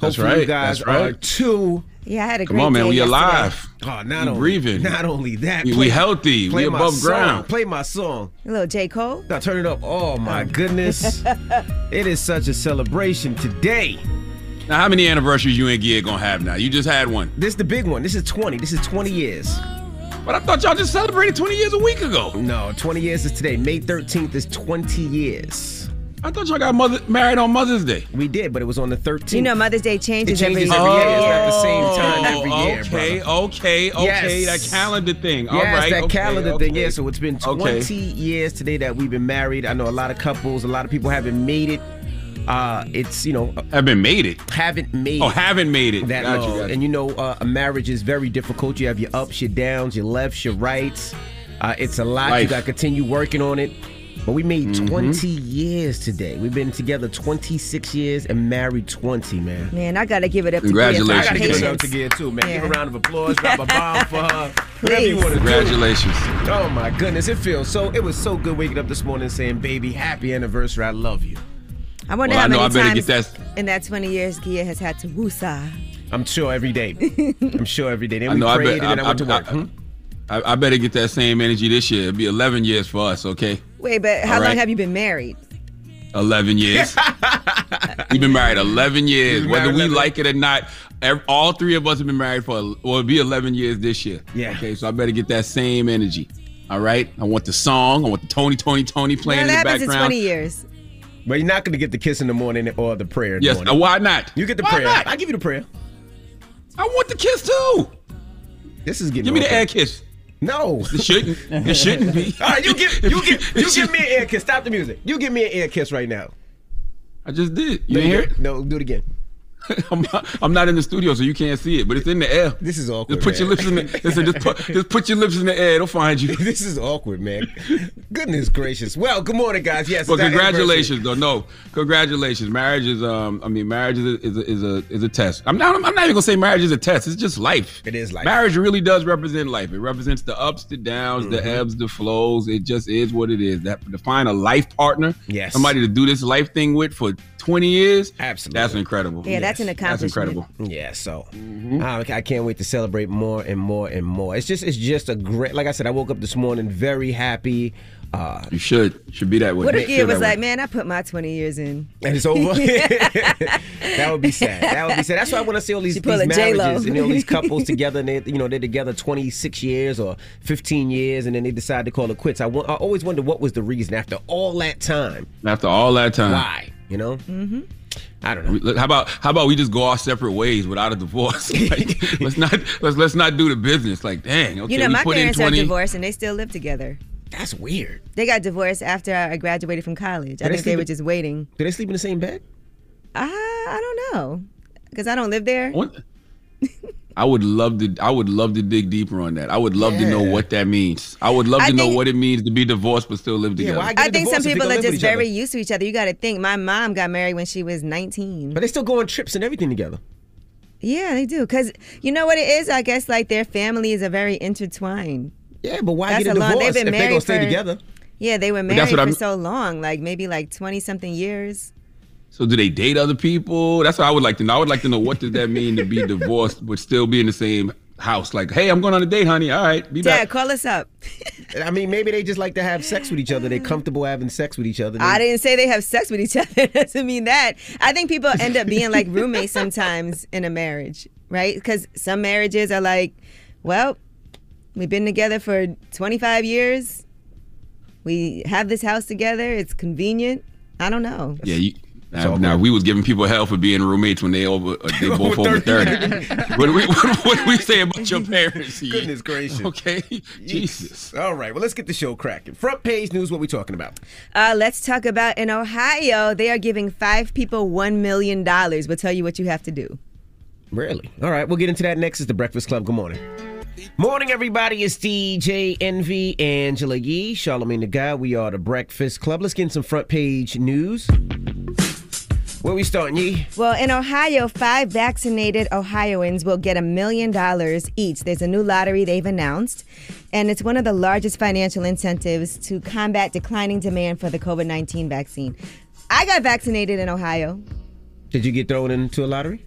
That's Hopefully you right. guys That's right. are too. Yeah, I had a Come great on, man. day We yesterday. alive. Oh, not We only breathing. Not only that, We- we healthy. We my above song. ground. Play my song. A little J. Cole. Now turn it up. Oh my oh. goodness, it is such a celebration today. Now, how many anniversaries you and Gia gonna have now? You just had one. This is the big one. This is 20. This is 20 years. But I thought y'all just celebrated 20 years a week ago. No, 20 years is today. May 13th is 20 years. I thought y'all got mother married on Mother's Day. We did, but it was on the 13th. You know, Mother's Day changes, It changes every every year. year. It's not the same time Oh, every year, Okay, brother. okay, okay. Yes. That calendar thing. All Yes, right. that okay, calendar thing. okay. Yeah, so it's been 20 Okay. years today that we've been married. I know a lot of couples, a lot of people haven't made it. Uh, it's you know Have been made it. haven't made Oh, haven't made it. that Got you, long. got you. And you know, uh, a marriage is very difficult. You have your ups, your downs, your lefts, your rights. Uh, it's a lot. You got to continue working on it. But we made Mm-hmm. 20 years today. We've been together 26 years and married 20, man. Man, I gotta give it up to Congratulations. Gia I gotta give it up to Gia too, man. Give a round of applause, drop a bomb for her. Whatever you Please. want to do. Congratulations. Oh my goodness, it feels so. It was so good waking up this morning saying, "Baby, happy anniversary, I love you." I wonder Well, how I know many I better times get that- in that 20 years Gia has had to woosah. I'm sure every day. I'm sure every day. Then I we know. I bet. and then I, went to work. I, Hmm? I, I better get that same energy this year. It'll be 11 years for us, okay? Wait, but how All long right. have you been married? 11 years. We've been married 11 years. been Whether we 11. like it or not, ev- all three of us have been married for, well, it'll be 11 years this year. Yeah. Okay, so I better get that same energy. All right? I want the song. I want the Tony, Tony, Tony playing Well, in that the happens in background. 20 years. But you're not going to get the kiss in the morning or the prayer. In Yes, the morning. why not? You get the Why prayer. not? I give you the prayer. I want the kiss too. This is getting. Give me the awkward. air kiss. No. It shouldn't. It shouldn't be. All right, you give you give you give me an air kiss. Stop the music. You give me an air kiss right now. I just did. You didn't hear it? No, do it again. I'm not, I'm not in the studio, so you can't see it, but it's in the air. This is awkward. Just put your lips in the. Listen, just put, just put your lips in the air. It'll find you. This is awkward, man. Goodness gracious. Well, good morning, guys. Yes. Well, congratulations, though. No, congratulations. Marriage is, um, I mean, marriage is a, is a, is a, is a test. I'm not, I'm not even gonna say marriage is a test. It's just life. It is life. Marriage really does represent life. It represents the ups, the downs, the Mm-hmm. ebbs, the flows. It just is what it is. That to find a life partner, Yes. somebody to do this life thing with for 20 years, Absolutely. that's incredible. Yeah, that's an accomplishment. That's incredible. Yeah, so Mm-hmm. I, I can't wait to celebrate more and more and more. It's just it's just a great. Like I said, I woke up this morning very happy. Uh, You should should be that way. What if Feel Gia was that way. like, man, I put my 20 years in. and it's over. that would be sad. That would be sad. That's why I want to see all these, She these pull a J-Lo. marriages and all these couples together. And they, you know, they're together 26 years or 15 years, and then they decide to call it quits. I, wa- I always wonder what was the reason after all that time. After all that time, Why? You know? Mm-hmm. I don't know. Look, How about how about we just go our separate ways without a divorce? Like, let's not let's let's not do the business. Like, dang, okay, You know, we my put in parents are divorced and they still live together. That's weird. They got divorced after I graduated from college. I think they sleep were in- just waiting. Do they sleep in the same bed? I I don't know. Because I don't live there. What? I would love to. I would love to dig deeper on that. I would love to know what that means. I would love I to know what it means to be divorced but still live Yeah, together. why get I a think some divorce if they people are just each other? very used to each other. You got to think. My mom got married when she was 19. But they still go on trips and everything together. Yeah, they do. Because you know what it is? I guess like their families are very intertwined. Yeah, but why That's get a a long- divorce they've been if they gonna married stay for- together? Yeah, they were married for I'm- so long, like maybe like 20 something years. So do they date other people? That's what I would like to know. I would like to know what does that mean to be divorced but still be in the same house. Like, hey, I'm going on a date, honey. All right, be Dad, back. call us up. I mean, maybe they just like to have sex with each other. They're comfortable having sex with each other. They- I didn't say they have sex with each other. It doesn't mean that. I think people end up being like roommates sometimes in a marriage, right? Because some marriages are like, well, we've been together for 25 years. We have this house together. It's convenient. I don't know. Yeah, you. Now, now, we was giving people hell for being roommates when they over uh, they both over thirty. what, do we, what, what do we say about your parents? here? Goodness gracious. Okay, Jesus. All right, well, let's get the show cracking. Front page news, what we talking about? Uh, let's talk about in Ohio, they are giving five people $1 million. We'll tell you what you have to do. Really? All right, we'll get into that next. Is the Breakfast Club. Good morning. Morning, everybody. It's DJ Envy, Angela Yee, Charlamagne the Guy. We are the Breakfast Club. Let's get in some front page news. Where we starting, Yee? Well, in Ohio, five vaccinated Ohioans will get a million dollars each. There's a new lottery they've announced, and it's one of the largest financial incentives to combat declining demand for the COVID 19 vaccine. I got vaccinated in Ohio. Did you get thrown into a lottery?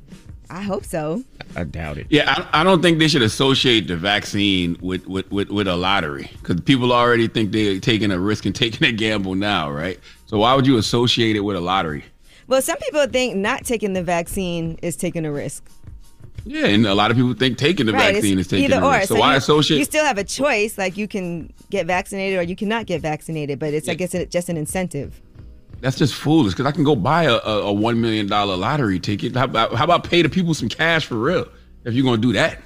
I hope so. I doubt it. Yeah, I, I don't think they should associate the vaccine with with, with, with a lottery because people already think they're taking a risk and taking a gamble now, right? So why would you associate it with a lottery? Well, some people think not taking the vaccine is taking a risk. Yeah, and a lot of people think taking the Right, vaccine is taking either a or. risk. So, why you, associate? You still have a choice. Like you can get vaccinated or you cannot get vaccinated, but it's I guess it, just an incentive. That's just foolish because I can go buy a, a, a one million dollar lottery ticket. How about, how about pay the people some cash for real if you're gonna do that?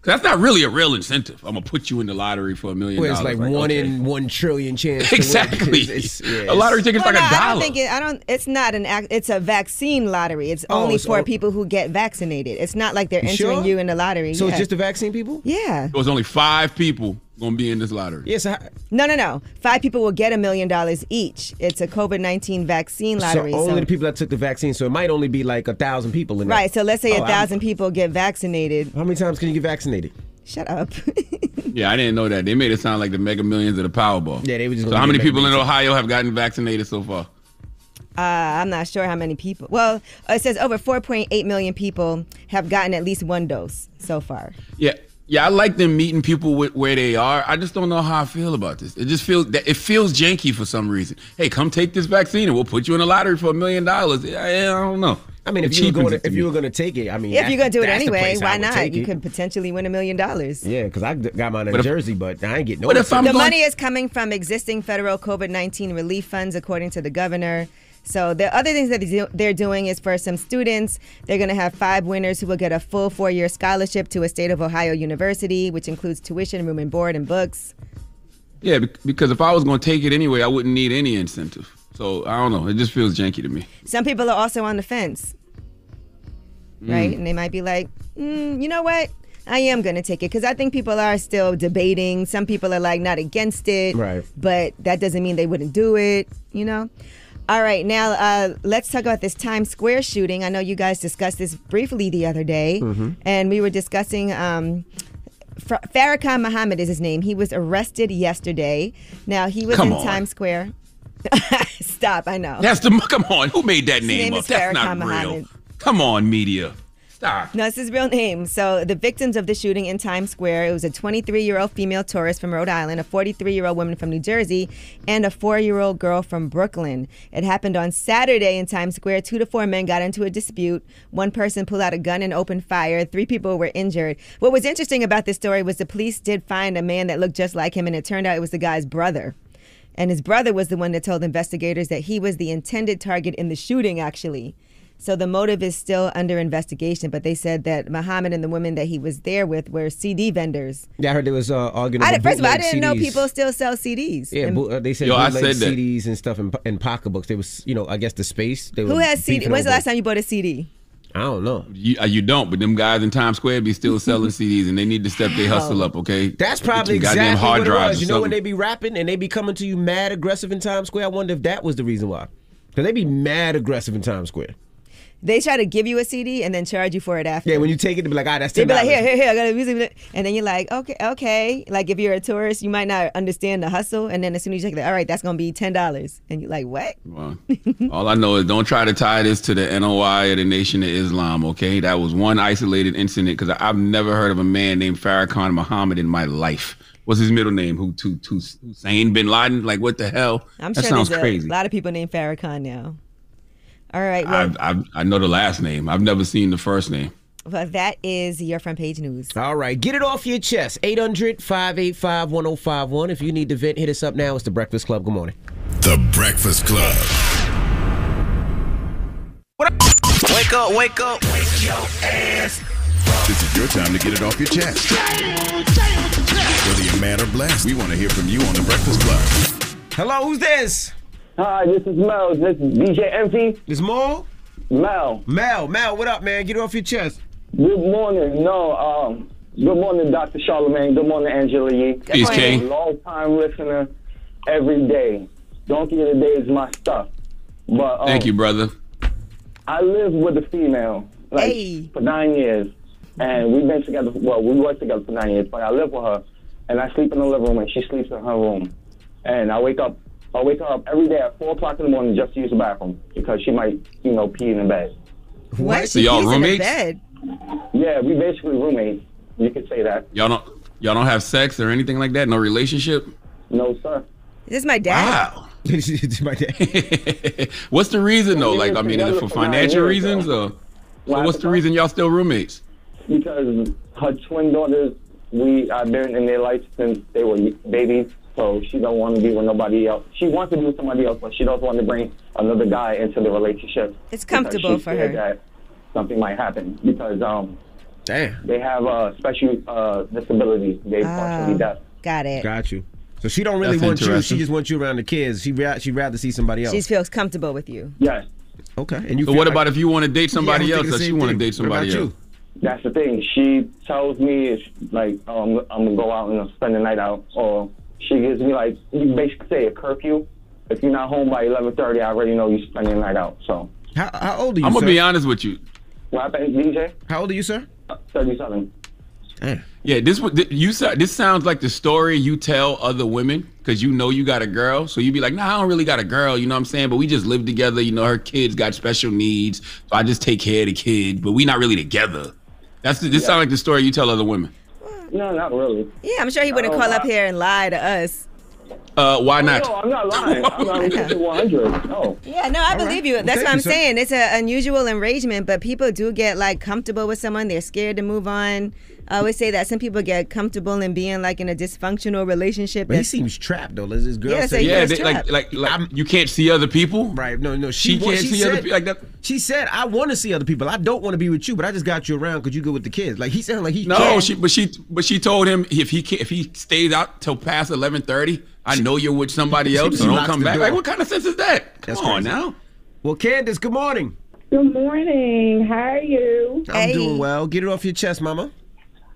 'Cause that's not really a real incentive. I'm gonna put you in the lottery for a million Where it's dollars. like one okay. in one trillion chance. to win. exactly. It's- it's- yeah, a lottery it's- ticket's Well, like no, a dollar. I don't think it. I don't. It's not an. act- It's a vaccine lottery. It's Oh, only it's for all- people who get vaccinated. It's not like they're entering sure? you in the lottery. So yeah. it's just the vaccine people? yeah. There's only five people gonna be in this lottery. Yes. Yeah, No, no, no. Five people will get a million dollars each. It's a COVID nineteen vaccine lottery. so only so- the people that took the vaccine. So it might only be like a thousand people in there. right. So let's say Oh, a I'm- thousand people get vaccinated. How many times can you get vaccinated? Shut up. Yeah, I didn't know that. They made it sound like the Mega Millions of the Powerball. Yeah, they were just So how many people in Ohio have gotten vaccinated so far? Uh, I'm not sure how many people. Well, it says over 4.8 million people have gotten at least one dose so far. Yeah, yeah, I like them meeting people with, where they are. I just don't know how I feel about this. It just feels that it feels janky for some reason. Hey, come take this vaccine and we'll put you in a lottery for a million dollars. I I don't know. I mean, if you were going, to, if you were going to take it, I mean, If that's- you're gonna do it anyway, why not? You it. could potentially win a million dollars. Yeah, because I got mine in But if- Jersey, but I ain't getting no. But if I'm The going- money is coming from existing federal COVID 19 relief funds, according to the governor. So the other things that they do- they're doing is for some students, they're going to have five winners who will get a full four year scholarship to a state of Ohio university, which includes tuition, room and board, and books. Yeah, because if I was going to take it anyway, I wouldn't need any incentive. So I don't know. It just feels janky to me. Some people are also on the fence, right? And they might be like, mm, you know what? I am going to take it because I think people are still debating. Some people are like not against it, Right. But that doesn't mean they wouldn't do it, you know? All right, now uh, let's talk about this Times Square shooting. I know you guys discussed this briefly the other day, and we were discussing. Um, Fa- Farrakhan Muhammad is his name. He was arrested yesterday. Now he was Come in on. Times Square. Stop! I know. That's the come on. Who made that name, name up? is That's not Farrakhan real. Come on, media. Stop. No, it's his real name. So the victims of the shooting in Times Square, it was a 23-year-old female tourist from Rhode Island, a 43-year-old woman from New Jersey, and a four-year-old girl from Brooklyn. It happened on Saturday in Times Square. Two to four men got into a dispute. One person pulled out a gun and opened fire. Three people were injured. What was interesting about this story was the police did find a man that looked just like him, and it turned out it was the guy's brother. And his brother was the one that told investigators that he was the intended target in the shooting, actually. So the motive is still under investigation, but they said that Muhammad and the women that he was there with were CD vendors. Yeah, I heard there was uh, arguing. I did, first of all, I didn't know people still sell CDs. Yeah, And bo- uh, they said Yo, I bootleg said that. CDs and stuff in, in pocketbooks. They was, you know, I guess the space. They who were has CD? beefing When's the last time you bought a CD? I don't know. You, uh, you don't, but them guys in Times Square be still selling CDs, and they need to step their hustle up. Okay, That's probably goddamn exactly hard what it drives was. You know when they be rapping and they be coming to you mad aggressive in Times Square. I wonder if that was the reason why. Because they be mad aggressive in Times Square. They try to give you a CD and then charge you for it after. Yeah, when you take it, to be like, ah, that's They'd ten be like, here, here, here, I got a music, and then you're like, okay, okay. Like if you're a tourist, you might not understand the hustle, and then as soon as you take it, all right, that's gonna be ten dollars, and you're like, what? Well, all I know is don't try to tie this to the NOI or the Nation of Islam, okay? That was one isolated incident because I've never heard of a man named Farrakhan Muhammad in my life. What's his middle name? Who, to, to Hussein bin Laden? Like, what the hell? I'm that sure sounds there's a crazy. lot of people named Farrakhan now. All right, well, I, I, I know the last name. I've never seen the first name. well, that is your front page news. All right, get it off your chest. 800 585 1051. If you need to vent, hit us up now. It's The Breakfast Club. Good morning. The Breakfast Club. Wake up, wake up. Wake your ass. This is your time to get it off your chest. Whether you're mad or blessed, we want to hear from you on The Breakfast Club. Hello, who's this? Hi, this is Mel. This is DJ Envy. This Mo? Mel. Mel, Mel, what up, man? Get it off your chest. Good morning. No, um, good morning, Dr. Charlamagne. Good morning, Angela Yee. Peace, morning. King. Long time listener every day. Donkey of the day is my stuff. But um, Thank you, brother. I live with a female like Hey. for nine years, and we've been together. Well, we worked together for nine years, but I live with her, and I sleep in the living room, and she sleeps in her room. And I wake up, I wake her up every day at four o'clock in the morning just to use the bathroom because she might, you know, pee in the bed. What? So y'all She's in the roommates? bed. Yeah, we basically roommates. You could say that. Y'all don't y'all don't have sex or anything like that? No relationship? No, sir. This is this my dad? Wow. It's my dad. what's the reason though? Like, I mean, is it for for financial reasons though. or? So what's the the- reason y'all still roommates? Because her twin daughters, we I've been in their life since they were babies. So she don't want to be with nobody else. She wants to be with somebody else, but she doesn't want to bring another guy into the relationship. It's comfortable she's for her. That something might happen because um Damn. they have uh, special uh, disabilities. They partially Oh. deaf. Got it. Got you. So she don't really That's want you. She just wants you around the kids. She ra- she'd rather see somebody else. She feels comfortable with you. Yes, okay. And you. So what like- about if you want to date somebody Yeah, else thinking or she want to date somebody What about else? you? that's the thing. She tells me it's like um, I'm gonna go out and spend the night out, or she gives me like you basically say a curfew. If you're not home by 11:30, I already know you're spending the night out. So How, how old are you? I'm gonna sir? be honest with you. what happened, DJ? How old are you, sir? Uh, 37. Damn. Yeah, this would you sa- this sounds like the story you tell other women because you know you got a girl, so you'd be like, "Nah, I don't really got a girl," you know what I'm saying? But we just live together. You know, her kids got special needs, so I just take care of the kid, but we not really together. That's the, this sounds like the story you tell other women. No, not really. Yeah, I'm sure he wouldn't Oh, call up here and lie to us. Uh, why not? No, I'm not lying. I'm not keeping 100. No. Yeah, no, I believe you. That's thank what I'm you, sir. saying. It's an unusual enragement, but people do get like comfortable with someone. They're scared to move on. I always say that some people get comfortable in being like in a dysfunctional relationship. But he seems trapped though. This girl Yeah, said, so he Yeah, they, like trapped. like like you can't see other people. Right. No, no. She, She can't she see other said, pe- like that- She said, "I want to see other people. I don't want to be with you, but I just got you around because you go with the kids." Like he sounded like he. No, can't. she but she but she told him if he can, if he stays out till past eleven thirty, I know you're with somebody else, she so don't come back. door. Like what kind of sense is that? Come That's on crazy. now. Well, Candace, good morning. Good morning. How are you? I'm Hey. doing well. Get it off your chest, Mama.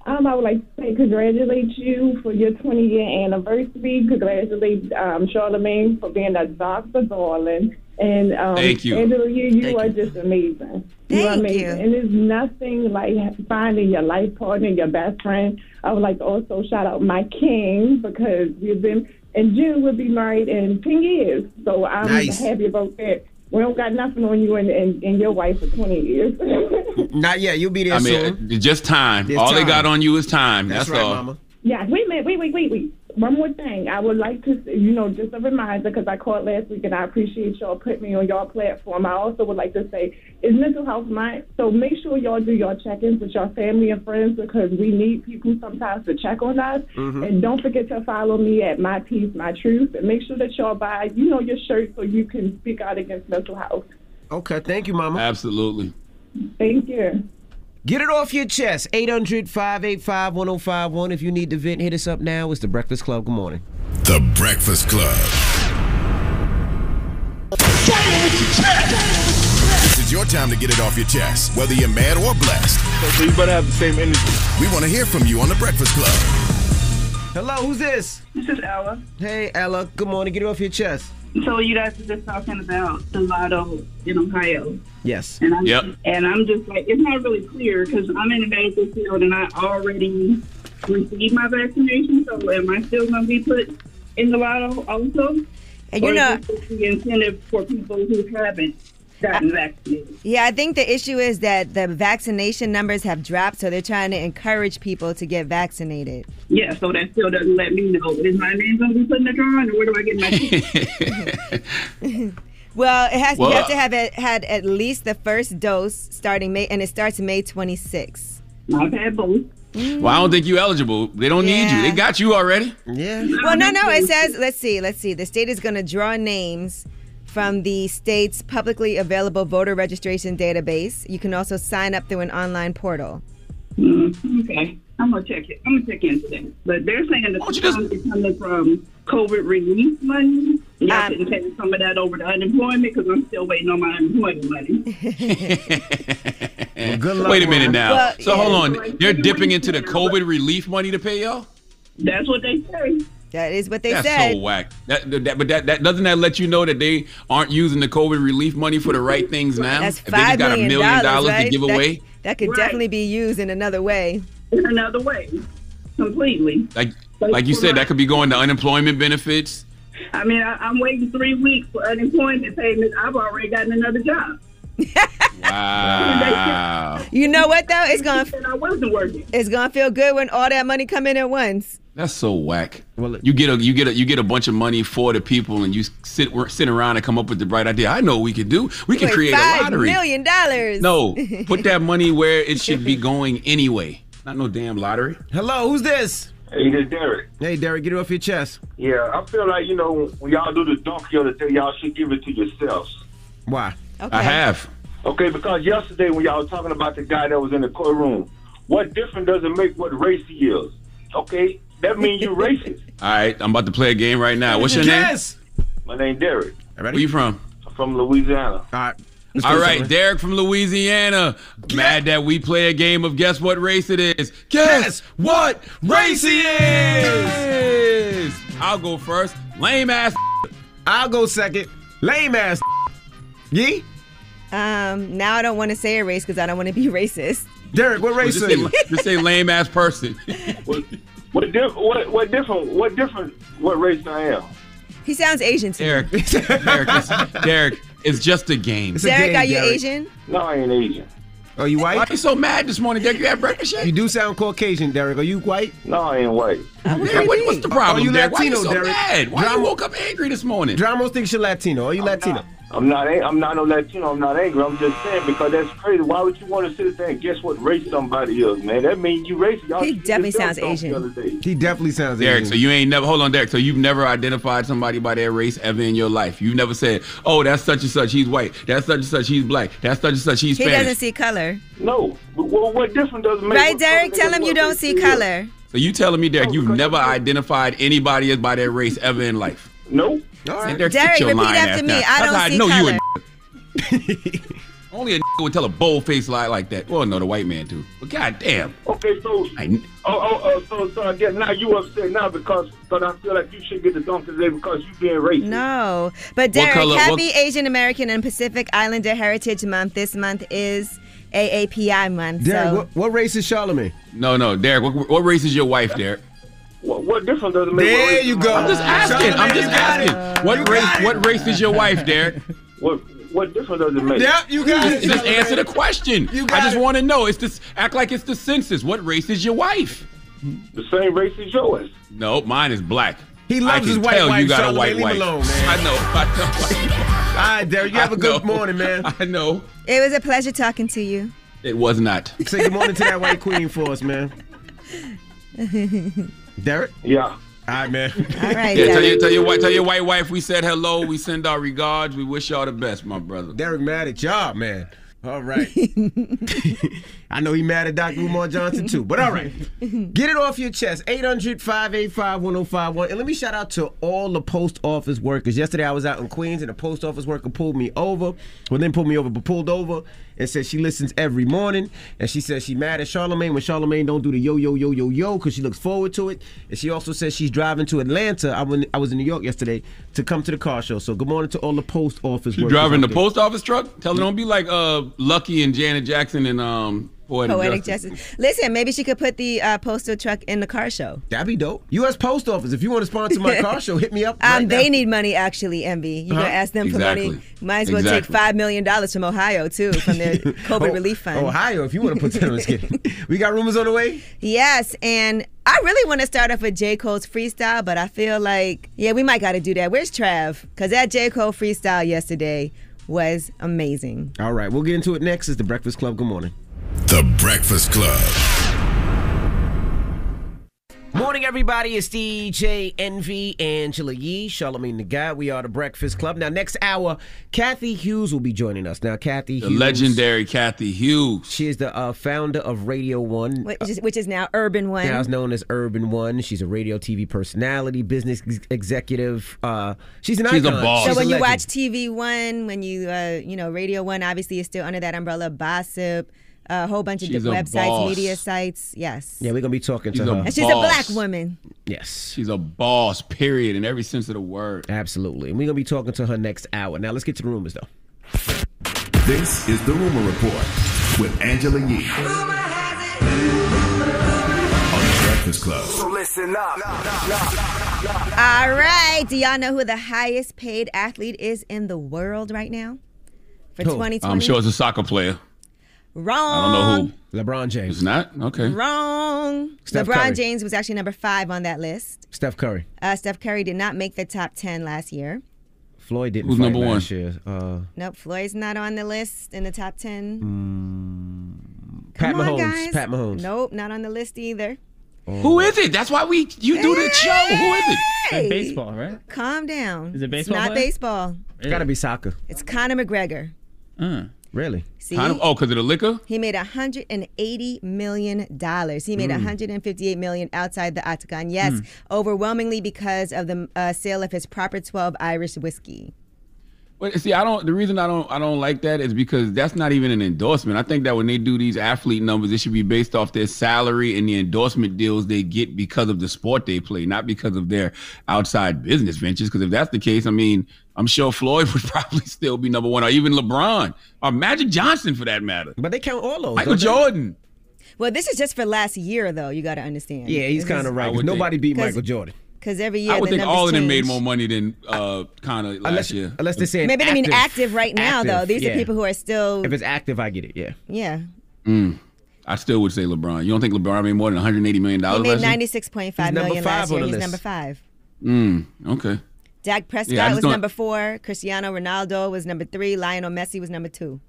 Um, I would like to say congratulate you for your 20 year anniversary. Congratulate um, Charlamagne for being a doctor, darling. And um, Thank you. Angela, you, you Thank are you. just amazing. Thank you are Thank amazing. you. And there's nothing like finding your life partner, your best friend. I would like to also shout out my king because we've been in June. We'll be married in 10 years. So I'm Nice. happy about that. We don't got nothing on you and, and, and your wife for 20 years. Not yet. You'll be there I soon. mean, just time. There's all they time. got on you is time. That's, That's, right, all. Mama. Yeah, wait a minute, wait, wait, wait, wait. One more thing. I would like to, say, you know, just a reminder because I called last week and I appreciate y'all putting me on y'all platform. I also would like to say is Mental Health Month, so make sure y'all do your check-ins with your family and friends because we need people sometimes to check on us. Mm-hmm. And don't forget to follow me at My Peace, My Truth, and make sure that y'all buy, you know, your shirt so you can speak out against mental health. Okay. Thank you, Mama. Absolutely. Thank you. Get it off your chest. 800 585 1051. If you need to vent, hit us up now. It's The Breakfast Club. Good morning. The Breakfast Club. This is your time to get it off your chest, whether you're mad or blessed. So you better have the same energy. We want to hear from you on The Breakfast Club. Hello, who's this? This is Ella. Hey, Ella. Good morning. Get it off your chest. So you guys are just talking about the lotto in Ohio, Yes. and I'm Yep. and I'm just like it's not really clear because I'm in the medical field and I already received my vaccination. So am I still going to be put in the lotto also? And you or know, is this the incentive for people who haven't gotten vaccinated? yeah, I think the issue is that the vaccination numbers have dropped, so they're trying to encourage people to get vaccinated. Yeah, so that still doesn't let me know is my name going to be put in the drawing or where do I get my ticket? Well, it has Well, you have to have it, had at least the first dose starting May, and it starts May 26. I've had both. Well, I don't think you're eligible. They don't need you. They got you already. Yeah. Well, no, no. It says, let's see, let's see. The state is going to draw names from the state's publicly available voter registration database. You can also sign up through an online portal. Mm, okay, I'm gonna check it. I'm gonna check into that. But they're saying the you just- funds are coming from COVID relief money. Y'all Um, couldn't take some of that over to unemployment because I'm still waiting on my unemployment money. Well, good luck. Wait a minute now. Well, so yeah. hold on. They're dipping into the COVID relief money to pay y'all. That's what they say. That is what they That's said. so whack. That, that, but that, that doesn't that let you know that they aren't using the COVID relief money for the right things now? That's if they just five got a million million dollars dollars to give That- away, That could Right. definitely be used in another way. In another way, completely. like like you said, that could be going to unemployment benefits. I mean, I, I'm waiting three weeks for unemployment payments. I've already gotten another job. Wow, You know what though? It's gonna I wasn't working. it's gonna feel good when all that money come in at once. that's so whack. Well, it- you get a you get a you get a bunch of money for the people, and you sit sit around and come up with the bright idea. I know what we could do. We can Wait, create a lottery. million dollars. No, put that money where it should be going anyway. Not no damn lottery. Hello, who's this? Hey, this Derek. Hey, Derek, get it off your chest. Yeah, I feel like, you know, when y'all do the dunk the other day, y'all should give it to yourselves. Why? Okay. I have. Okay, because yesterday when y'all was talking about the guy that was in the courtroom, what difference does it make what race he is? Okay, that means you're racist. All right, I'm about to play a game right now. What's your name? yes. My name Derek. name? Where you from? I'm from Louisiana. All right. Let's All go. Derek from Louisiana. Mad that we play a game of guess what race it is. Guess what race he is. I'll go first. Lame ass. I'll go second. Lame ass. Yee? Um, now I don't want to say a race because I don't want to be racist. Derek, what race Just are say, you? just say lame ass person. What, what, diff- what, what different? What different? What race I am? He sounds Asian to me. Derek. Derek, it's, Derek, it's just a game. It's a Derek, game, are you Derek. Asian? No, I ain't Asian. Are you Why white? are you so mad this morning, Derek? You had breakfast yet? You do sound Caucasian, Derek. Are you white? No, I ain't white. I'm Derek, what- what's the problem, Are you Derek? Why you Latino, so Derek? mad? Why Drama- you woke up angry this morning? Dramos thinks you're Latino. Are you Latino? I'm not. ang- I'm not no Latino. I'm not angry. I'm just saying because that's crazy. Why would you want to sit there and guess what race somebody is, man? That means you racist. Y'all He definitely sounds Asian. The other day. He definitely sounds Derek, Asian. so you ain't never hold on, Derek. So you've never identified somebody by their race ever in your life. You've never said, "Oh, that's such and such. He's white. That's such and such. He's black. That's such and such. He's He Spanish." doesn't see color. No. Well, what difference does it make? Right, Derek? Tell nigga him you don't see he is? color. so you telling me, Derek, No, you've never identified anybody as by their race ever in life? No. All And right. Derek, Derek, repeat lying after me. down. I don't how see know you color. a Only a would tell a bold faced lie like that. Well, no, the white man too. But goddamn, Okay, so I, oh, oh, oh so so I guess now you upset now because but I feel like you should get the dunk today because you being racist. No. But Derek, color- Happy what- Asian American and Pacific Islander Heritage Month. This month is AAPI month. Derek, so what, what race is Charlamagne? no, no, Derek. What, what race is your wife, Derek? What, what difference does it make? what There race you go. I'm just asking. I'm just you got it. asking. What race? What race is your wife, Derek? What what difference does it make? Yep, you got it. Just answer the question. You I just it. want to know. It's this. Act like it's the census. What race is your wife? The same race as yours. No, mine is black. He I loves can his white tell wife, you got a white wife. him alone, man. I know. I All right, Derek, you have know. a good know. morning, man. I know. it was a pleasure talking to you. It was not. Say good morning to that white queen for us, man. Derek? Yeah. All right, man. All right, Yeah, tell Derek. your, tell your white tell your white wife we said hello. We send our regards. We wish y'all the best, my brother. Derek mad at y'all, man. All right. I know he mad at Dr. Umar Johnson too, but all right. Get it off your chest. 800 585 1051. And let me shout out to all the post office workers. Yesterday I was out in Queens and a post office worker pulled me over. Well, then pulled me over, but pulled over and says she listens every morning. And she says she mad at Charlamagne when Charlamagne don't do the yo, yo, yo, yo, yo, because she looks forward to it. And she also says she's driving to Atlanta. I, went, I was in New York yesterday to come to the car show. So good morning to all the post office You driving the there. post office truck? Tell her don't be like uh Lucky and Janet Jackson and um Poetic, Poetic Justice. justice. Listen, maybe she could put the uh, postal truck in the car show. That'd be dope. U.S. Post Office. If you want to sponsor my car show, hit me up. Um, right they now. need money, actually, Envy. You Uh-huh. gonna ask them Exactly. for money? Might as well Exactly. take $5 million from Ohio, too, from their COVID Oh, relief fund. Ohio, if you want to put that on skin. We got rumors on the way. Yes, and I really want to start off with J. Cole's freestyle, but I feel like, yeah, we might got to do that. Where's Trav? Because that J. Cole freestyle yesterday was amazing. All right, we'll get into it next. It's the Breakfast Club. Good morning. The Breakfast Club. Morning, everybody. It's DJ Envy, Angela Yee, Charlamagne the Guy. We are the Breakfast Club. Now, next hour, Cathy Hughes will be joining us. Now, Cathy The Hughes. legendary Cathy Hughes. She is the uh, founder of Radio One. Which is, which is now Urban One. Now it's known as Urban One. She's a radio TV personality, business ex- executive. Uh, she's an She's a icon. boss. So She's when a you legend. watch TV One, when you uh, you know Radio One, obviously is still under that umbrella. Gossip, a whole bunch of She's different a websites, boss. media sites. Yes, Yeah, we're gonna be talking She's to a her. and she's a black boss. woman. Yes, She's a boss, period, in every sense of the word. absolutely. And we're gonna be talking to her next hour. Now let's get to the rumors, though. This is the Rumor Report with Angela Yee. On the Breakfast Club. So listen up. All right, do y'all know who the highest paid athlete is in the world right now for Who? 2020? I'm sure it's a soccer player. Wrong. I don't know who. LeBron James. It's not? Okay. Wrong. Steph LeBron Curry. James was actually number five on that list. Steph Curry. Uh, Steph Curry did not make the top 10 last year. Floyd didn't Who's fight number one? last year. Uh, Nope, Floyd's not on the list in the top 10. Pat Come on, Mahomes. guys. Pat Mahomes. Nope, not on the list either. Who is it? That's why we you do the show. Who is it? Hey, baseball, right? Calm down. Is it baseball It's not player? baseball. It's gotta be soccer. It's Conor McGregor. Uh. Really? See? Oh, because of the liquor? He made 180 million dollars. He made Mm. 158 million outside the octagon. Yes, Mm. overwhelmingly because of the uh, sale of his proper 12 Irish whiskey. But see, I don't. The reason I don't, I don't like that is because that's not even an endorsement. I think that when they do these athlete numbers, it should be based off their salary and the endorsement deals they get because of the sport they play, not because of their outside business ventures. Because if that's the case, I mean, I'm sure Floyd would probably still be number one, or even LeBron, or Magic Johnson for that matter. But they count all those. Michael? Jordan. Well, this is just for last year, though. You got to understand. Yeah, he's kind of right. would think- Nobody beat 'Cause- Michael Jordan. Because every year I would the think all of them made more money than uh, of last Unless, year. unless they're saying Maybe they mean active, active right now, though. These yeah. are people who are still. If it's active, I get it. Yeah. yeah. Mm. I still would say LeBron. You don't think LeBron made more than 180 million dollars? He made last year? 96.5 He's number million five last year. He's list. number five. Mm, okay. Dak Prescott Yeah, was don't- number four. Cristiano Ronaldo was number three. Lionel Messi was number two.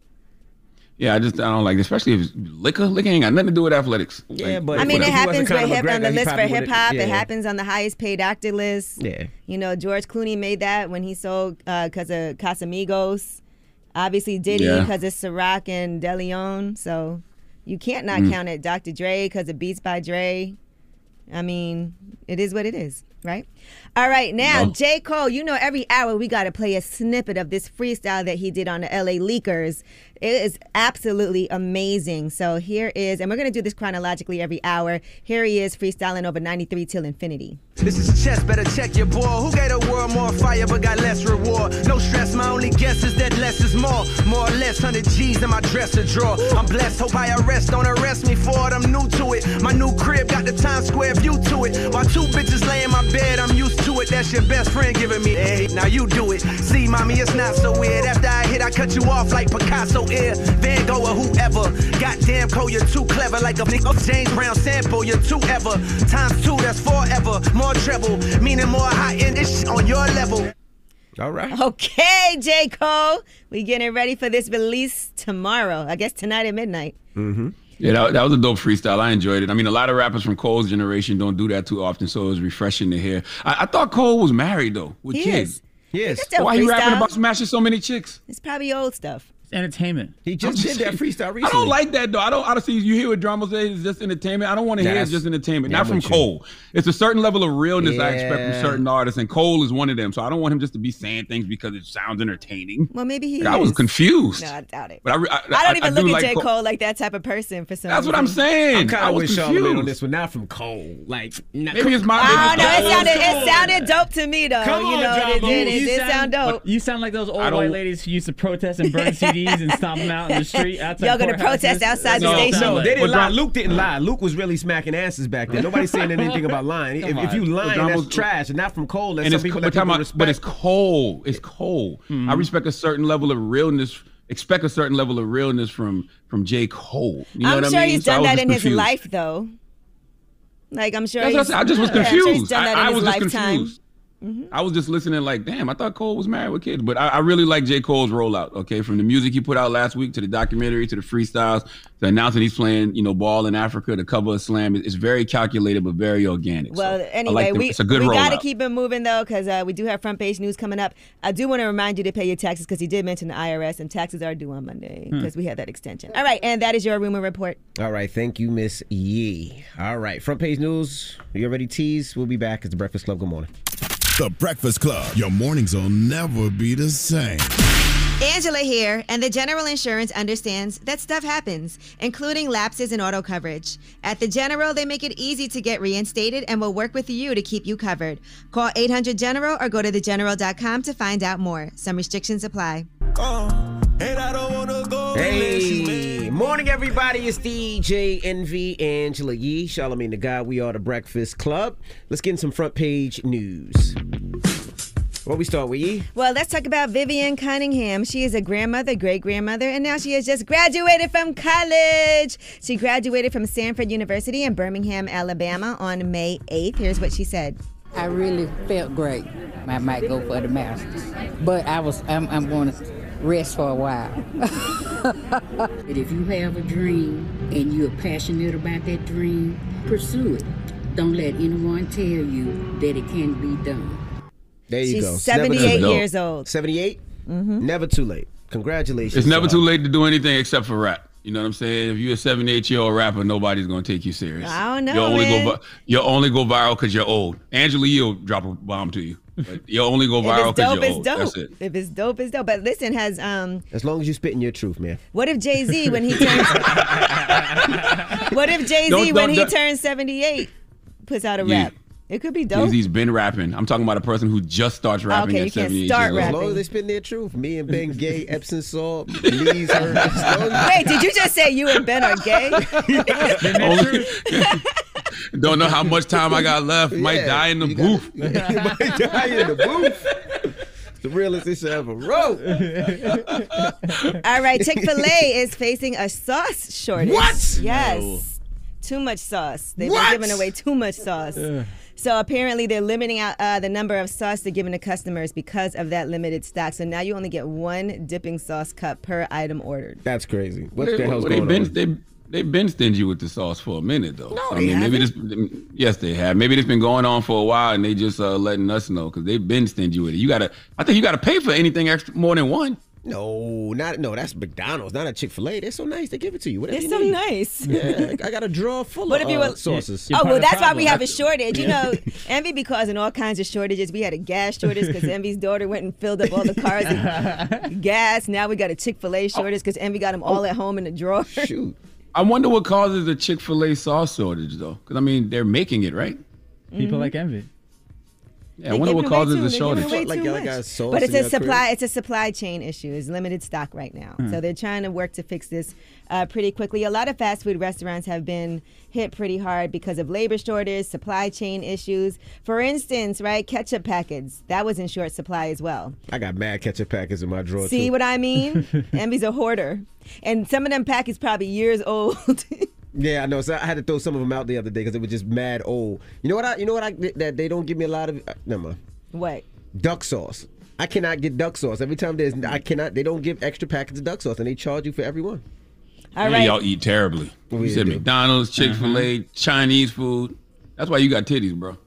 Yeah, I just I don't like, it, especially if it's liquor. Liquor ain't got nothing to do with athletics. Yeah, Like, but I mean, if it he wasn't happens with hip on the list for hip would've- hop. yeah. It happens on the highest paid actor list. Yeah. You know, George Clooney made that when he sold because of Casamigos. Obviously, Diddy Yeah. because of Ciroc and DeLeon. So you can't not Mm. count it. Dr. Dre because of Beats by Dre. I mean, it is what it is, right? All right, now No. J. Cole. You know, every hour we got to play a snippet of this freestyle that he did on the LA Leakers. It is absolutely amazing. So here is, and we're gonna do this chronologically every hour. Here he is freestyling over 93 till infinity. This is chess, better check your boy. Who gave the world more fire but got less reward? No stress, my only guess is that less is more. More or less, 100 G's in my dresser drawer. I'm blessed, hope I arrest, don't arrest me for it. I'm new to it. My new crib got the Times Square view to it. While two bitches lay in my bed, I'm used to it. That's your best friend giving me hey, now you do it. See, mommy, it's not so weird. After I hit, I cut you off like Picasso ear. Van Gogh or whoever. Goddamn, Cole, you're too clever. Like a nigga James Brown sample, you're too ever. Times two, that's forever. More treble, meaning more high end. This shit on your level. All right. Okay, J. Cole. We getting ready for this release tomorrow. I guess tonight at midnight. Mm-hmm. Yeah, that, that was a dope freestyle. I enjoyed it. I mean, a lot of rappers from Cole's generation don't do that too often, so it was refreshing to hear. I, I thought Cole was married though, with He kids. is. Yes. It's still Why he rapping about smashing so many chicks? It's probably old stuff. Entertainment. He just did that freestyle I don't like that though. I don't honestly. You hear what drama says it's just entertainment. I don't want to hear it's just entertainment. Not from with you. Cole. It's a certain level of realness I expect from certain artists, and Cole is one of them. So I don't want him just to be saying things because it sounds entertaining. Well, maybe he. Like, I was confused. No, I doubt it. But I, I, I don't even do look at like J. Cole. like that type of person for some That's what I'm saying. I'm kind I of was with Charlamagne on this one, not from Cole. Like, not, Maybe it's my. Oh maybe ah, no, it's it sounded it sounded dope to me though. Come you on, know, it did. It You did sound dope. You sound like those old white ladies who used to protest and burn CDs and stomp them out in the street. outside Y'all gonna protest outside the That's station? No, they didn't But lie. Luke didn't lie. Luke was really smacking asses back then. Nobody's saying anything about lying. If, if you on. lying, But that's Drum's- trash, and not from Cole. That's and some it's people but, that people about- respect. but it's Cole. It's Cole. Mm-hmm. I respect a certain level of realness. Expect a certain level of realness from from J Cole. You know I'm what sure I mean? he's So done was that just in his life though. Like I'm sure. That's what I he's, said. I just was yeah, I'm sure he's done that I, in I his was just lifetime. Confused. I was just listening, like, damn, I thought Cole was married with kids. But I, I really like J. Cole's rollout, okay? From the music he put out last week to the documentary to the freestyles to announcing he's playing, you know, ball in Africa, the cover of Slam. It's very calculated, but very organic. Well, So anyway, like the- we it's a good we got to keep it moving though, because uh, we do have front page news coming up. I do want to remind you to pay your taxes because he did mention the IRS and taxes are due on Monday Hmm. because we had that extension. All right, and that is your rumor report. All right, thank you, Miss Yee. All right, front page news. You already teased. We'll be back. It's the Breakfast Club. Good morning. The Breakfast Club. Your mornings will never be the same. Angela here, and the General Insurance understands that stuff happens, including lapses in auto coverage. At the General, they make it easy to get reinstated and will work with you to keep you covered. Call 800 General or go to thegeneral.com to find out more. Some restrictions apply. Hey, morning, everybody. It's DJ Envy Angela Yee, Charlamagne the Guy. We are the Breakfast Club. Let's get in some front page news. What we start with, Yee? Well, let's talk about Vivian Cunningham. She is a grandmother, great grandmother, and now she has just graduated from college. She graduated from Samford University in Birmingham, Alabama on May 8th. Here's what she said. I really felt great. I might go for the masters, but I was I'm, I'm going to rest for a while. But if you have a dream and you're passionate about that dream, pursue it. Don't let anyone tell you that it can't be done. There you She's go. 78 too years old. 78? Mm-hmm. Never too late. Congratulations. It's never too late to do anything except for rap. You know what I'm saying? If you're a 78 year old rapper, nobody's gonna take you serious. I don't know, You'll only man. go. vi- You'll only go viral because you're old. Angela Yee will drop a bomb to you. But you'll only go If viral it's because dope, you're it's old. dope. That's it. If it's dope, it's dope. But listen, has um, As long as you're spitting your truth, man. what if Jay Z when he turns? what if Jay Z when don't- he don't- turns 78 puts out a Yeah. rap? It could be Jay dope. Z's been rapping. I'm talking about a person who just starts rapping Okay, at you can't 78 start years As old. long as they spitting their truth. Me and Ben Gay, Epsom salt, Lee's her. as long as- Wait, did you just say you and Ben are gay? Only- Don't know how much time I got left. Might Yeah, die in the you booth. you might die in the booth. The realest this ever wrote. All right, Chick Fil A is facing a sauce shortage. What? Yes, too much sauce. They've What? been giving away too much sauce. So apparently they're limiting out uh, the number of sauce they're giving to customers because of that limited stock. So now you only get one dipping sauce cup per item ordered. That's crazy. What They, the hell's they going been, on? They, they've been stingy with the sauce for a minute though. No, I they mean, maybe haven't. this. Yes, they have. Maybe it's been going on for a while, and they just uh, letting us know because they've been stingy with it. You gotta. I think you gotta pay for anything extra more than one. No, not no. That's McDonald's, not a Chick Fil A. They're so nice. They give it to you. Whatever They're you so need. nice. Yeah, I got a drawer full What of if you uh, were- sauces. You're oh well, that's why we have a shortage. You know, Envy be causing all kinds of shortages. We had a gas shortage because Envy's daughter went and filled up all the cars with gas. Now we got a Chick Fil A shortage because Envy got them all at home in the drawer. Shoot. I wonder what causes the Chick Fil A sauce shortage though, because I mean they're making it right. People like envy. Yeah, I wonder what causes the shortage. Like, y'all got sauce But it's a supply. crib? It's a supply chain issue. It's limited stock right now, Hmm. so they're trying to work to fix this uh, pretty quickly. A lot of fast food restaurants have been hit pretty hard because of labor shortages, supply chain issues. For instance, right, ketchup packets that was in short supply as well. I got mad ketchup packets in my drawer. See too. what I mean? Envy's a hoarder, and some of them packets probably years old. Yeah, I know. So I had to throw some of them out the other day because it was just mad old. You know what? I you know what I that they don't give me a lot of. Uh, never mind. what? Duck sauce. I cannot get duck sauce every time there's. I cannot. They don't give extra packets of duck sauce and they charge you for every one. All And right. y'all eat terribly. We you said do. McDonald's, Chick Fil A, Chinese food. That's why you got titties, bro.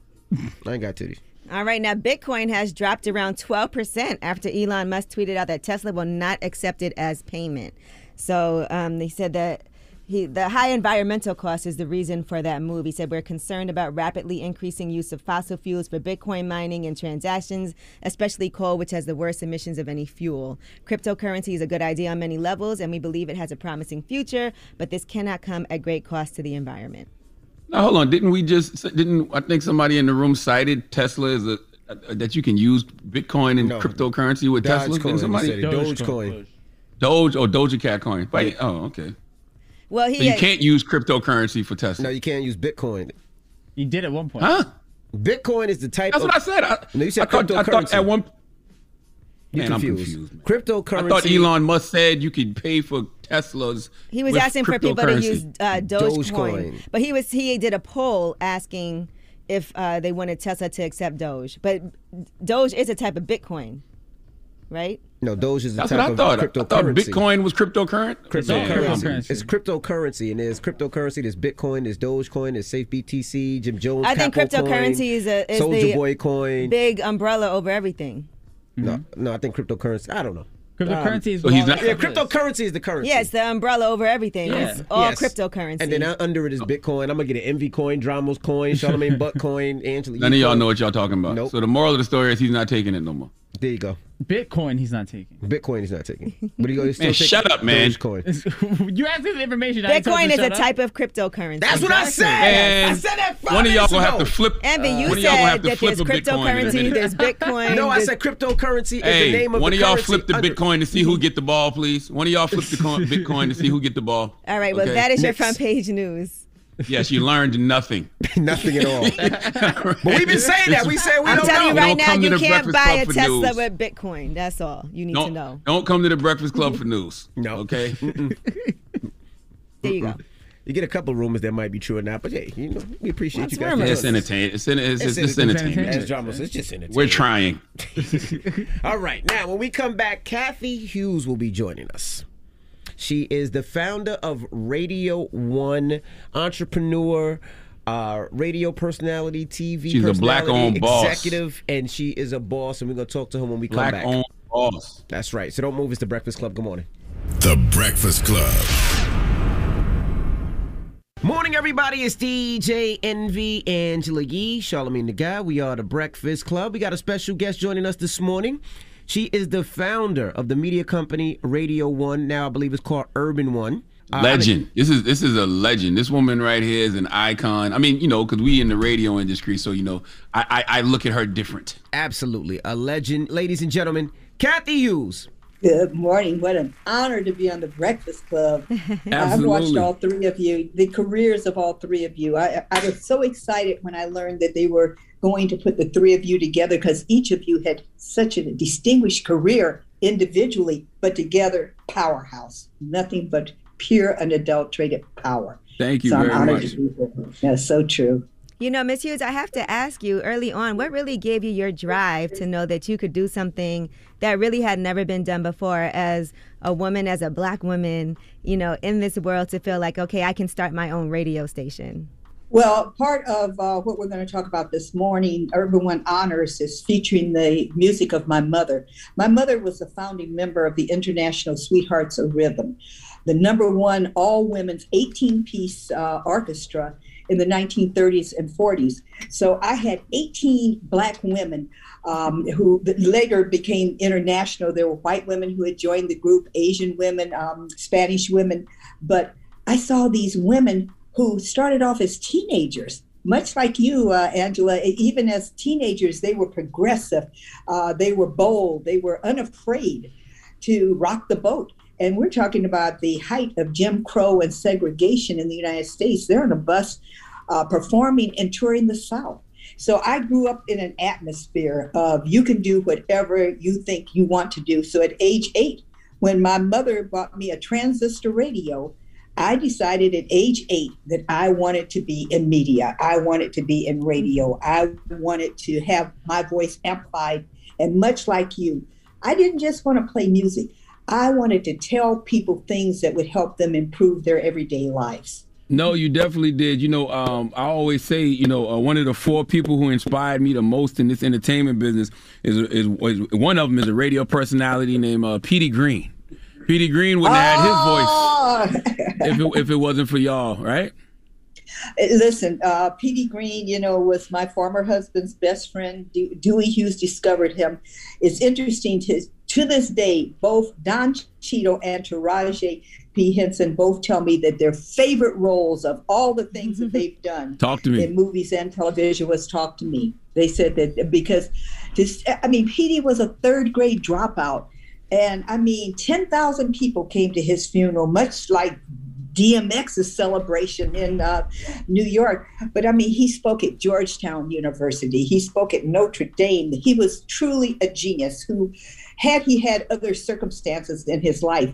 I ain't got titties. All right, now Bitcoin has dropped around 12% after Elon Musk tweeted out that Tesla will not accept it as payment. So um, they said that he, the high environmental cost is the reason for that move. He said, We're concerned about rapidly increasing use of fossil fuels for Bitcoin mining and transactions, especially coal, which has the worst emissions of any fuel. Cryptocurrency is a good idea on many levels, and we believe it has a promising future, but this cannot come at great cost to the environment. Now hold on, didn't we just didn't I think somebody in the room cited Tesla as a, a that you can use Bitcoin and cryptocurrency with Tesla? Dogecoin, Didn't somebody he Dogecoin. Doge oh, or Doja Cat coin. Wait, oh okay. Well, So he you can't use cryptocurrency for Tesla. No, you can't use Bitcoin. You did at one point. Huh? Bitcoin is the type That's of. what I said. I, no, you said I thought, I thought cryptocurrency. at one. You're Man, I'm confused. confused. man. Cryptocurrency. I thought Elon Musk said you could pay for Teslas. He was with asking for people to cryptocurrency. use uh, Dogecoin, Dogecoin. but he was he did a poll asking if uh, they wanted Tesla to accept Doge. But Doge is a type of Bitcoin, right? No, Doge is a That's type what I of thought. I cryptocurrency. thought Bitcoin was cryptocurrency. Cryptocurrency. It's cryptocurrency, and there's cryptocurrency. There's Bitcoin. There's Dogecoin. There's Safe BTC. Jim Jones. I think Capo cryptocurrency coin, is a is Soldier the Boy coin. big umbrella over everything. No, no, I think cryptocurrency. I don't know. Cryptocurrency is Um, So he's not- yeah, cryptocurrency is the currency. Yeah, it's the umbrella over everything. It's all Yes. cryptocurrency. And then under it is Bitcoin. I'm gonna get an Envy coin, Dramos coin, Charlamagne Buck coin, Angela. None Yee of y'all coin. know what y'all talking about. Nope. So the moral of the story is he's not taking it no more. There you go. Bitcoin, he's not taking. Bitcoin he's not taking. But he go, he's still Man, taking shut up, man. Dogecoin. you asked this information. I Bitcoin is a up. type of cryptocurrency. That's what I said. And I said that five one of y'all gonna have to flip. Envy, you one of y'all gonna have said that there's a Bitcoin in a cryptocurrency, there's Bitcoin. No, I said cryptocurrency is the name of the biggest. one of y'all currency flip the Bitcoin to see who get the ball, please. One of y'all flip the coin, Bitcoin to see who get the ball. All right, well, Okay? that is your front page news. Yes, you learned nothing. Nothing at all. but we've been saying that. We said we I'm don't telling you right now, you can't buy a Tesla with Bitcoin. That's all you need to Don't, know. don't come to the Breakfast Club for news. No. Okay. There you go. You get a couple rumors that might be true or not, but hey, you know, we appreciate What's you guys. rumors? it's entertaining. It's, in, it's, it's, it's entertainment. As Dramos, it's just entertainment. We're trying. All right. Now, when we come back, Cathy Hughes will be joining us. She is the founder of Radio One, entrepreneur, uh, radio personality, TV She's a personality, black-owned boss. executive, and she is a boss. And we're going to talk to her when we come Black back. Black owned boss. That's right. So don't move. It's the Breakfast Club. Good morning. The Breakfast Club. Morning, everybody. It's DJ Envy Angela Yee, Charlamagne the Guy. We are the Breakfast Club. We got a special guest joining us this morning. She is the founder of the media company Radio One. Now, I believe it's called Urban One. Uh, Legend. This is this is a legend. This woman right here is an icon. I mean, you know, because we in the radio industry, so you know, I, I I look at her different. Absolutely. A legend. Ladies and gentlemen, Cathy Hughes. Good morning. What an honor to be on the Breakfast Club. I've watched all three of you, the careers of all three of you. I, I was so excited when I learned that they were going to put the three of you together because each of you had such a distinguished career individually, but together, powerhouse. Nothing but pure, unadulterated power. Thank you so very honored much. to be here. That's so true. You know, Miss Hughes, I have to ask you early on, what really gave you your drive to know that you could do something that really had never been done before as a woman, as a black woman, you know, in this world to feel like, okay, I can start my own radio station? Well, part of uh, what we're going to talk about this morning, Urban One Honors, is featuring the music of my mother. My mother was a founding member of the International Sweethearts of Rhythm, the number one all women's 18 piece uh, orchestra in the 1930s and 40s. So I had 18 Black women um, who later became international. There were white women who had joined the group, Asian women, um, Spanish women. But I saw these women who started off as teenagers. Much like you, uh, Angela, even as teenagers, they were progressive, uh, they were bold, they were unafraid to rock the boat. And we're talking about the height of Jim Crow and segregation in the United States. They're on a bus uh, performing and touring the South. So I grew up in an atmosphere of you can do whatever you think you want to do. So at age eight, when my mother bought me a transistor radio, I decided at age eight that I wanted to be in media. I wanted to be in radio. I wanted to have my voice amplified. And much like you, I didn't just want to play music. I wanted to tell people things that would help them improve their everyday lives. No, you definitely did. You know, um, I always say, you know, uh, one of the four people who inspired me the most in this entertainment business is, is, is one of them is a radio personality named uh, Petey Green. Petey Green wouldn't have had his voice if it, if it wasn't for y'all, right? Listen, uh, Petey Green, you know, was my former husband's best friend. De- Dewey Hughes discovered him. It's interesting to to this day, both Don Cheadle and Taraji P. Henson both tell me that their favorite roles of all the things that they've done Talk to me. in movies and television was Talk to Me. They said that because this, I mean, Petey was a third grade dropout. And I mean, 10,000 people came to his funeral, much like DMX's celebration in uh, New York. But I mean, he spoke at Georgetown University, he spoke at Notre Dame. He was truly a genius who, had he had other circumstances in his life,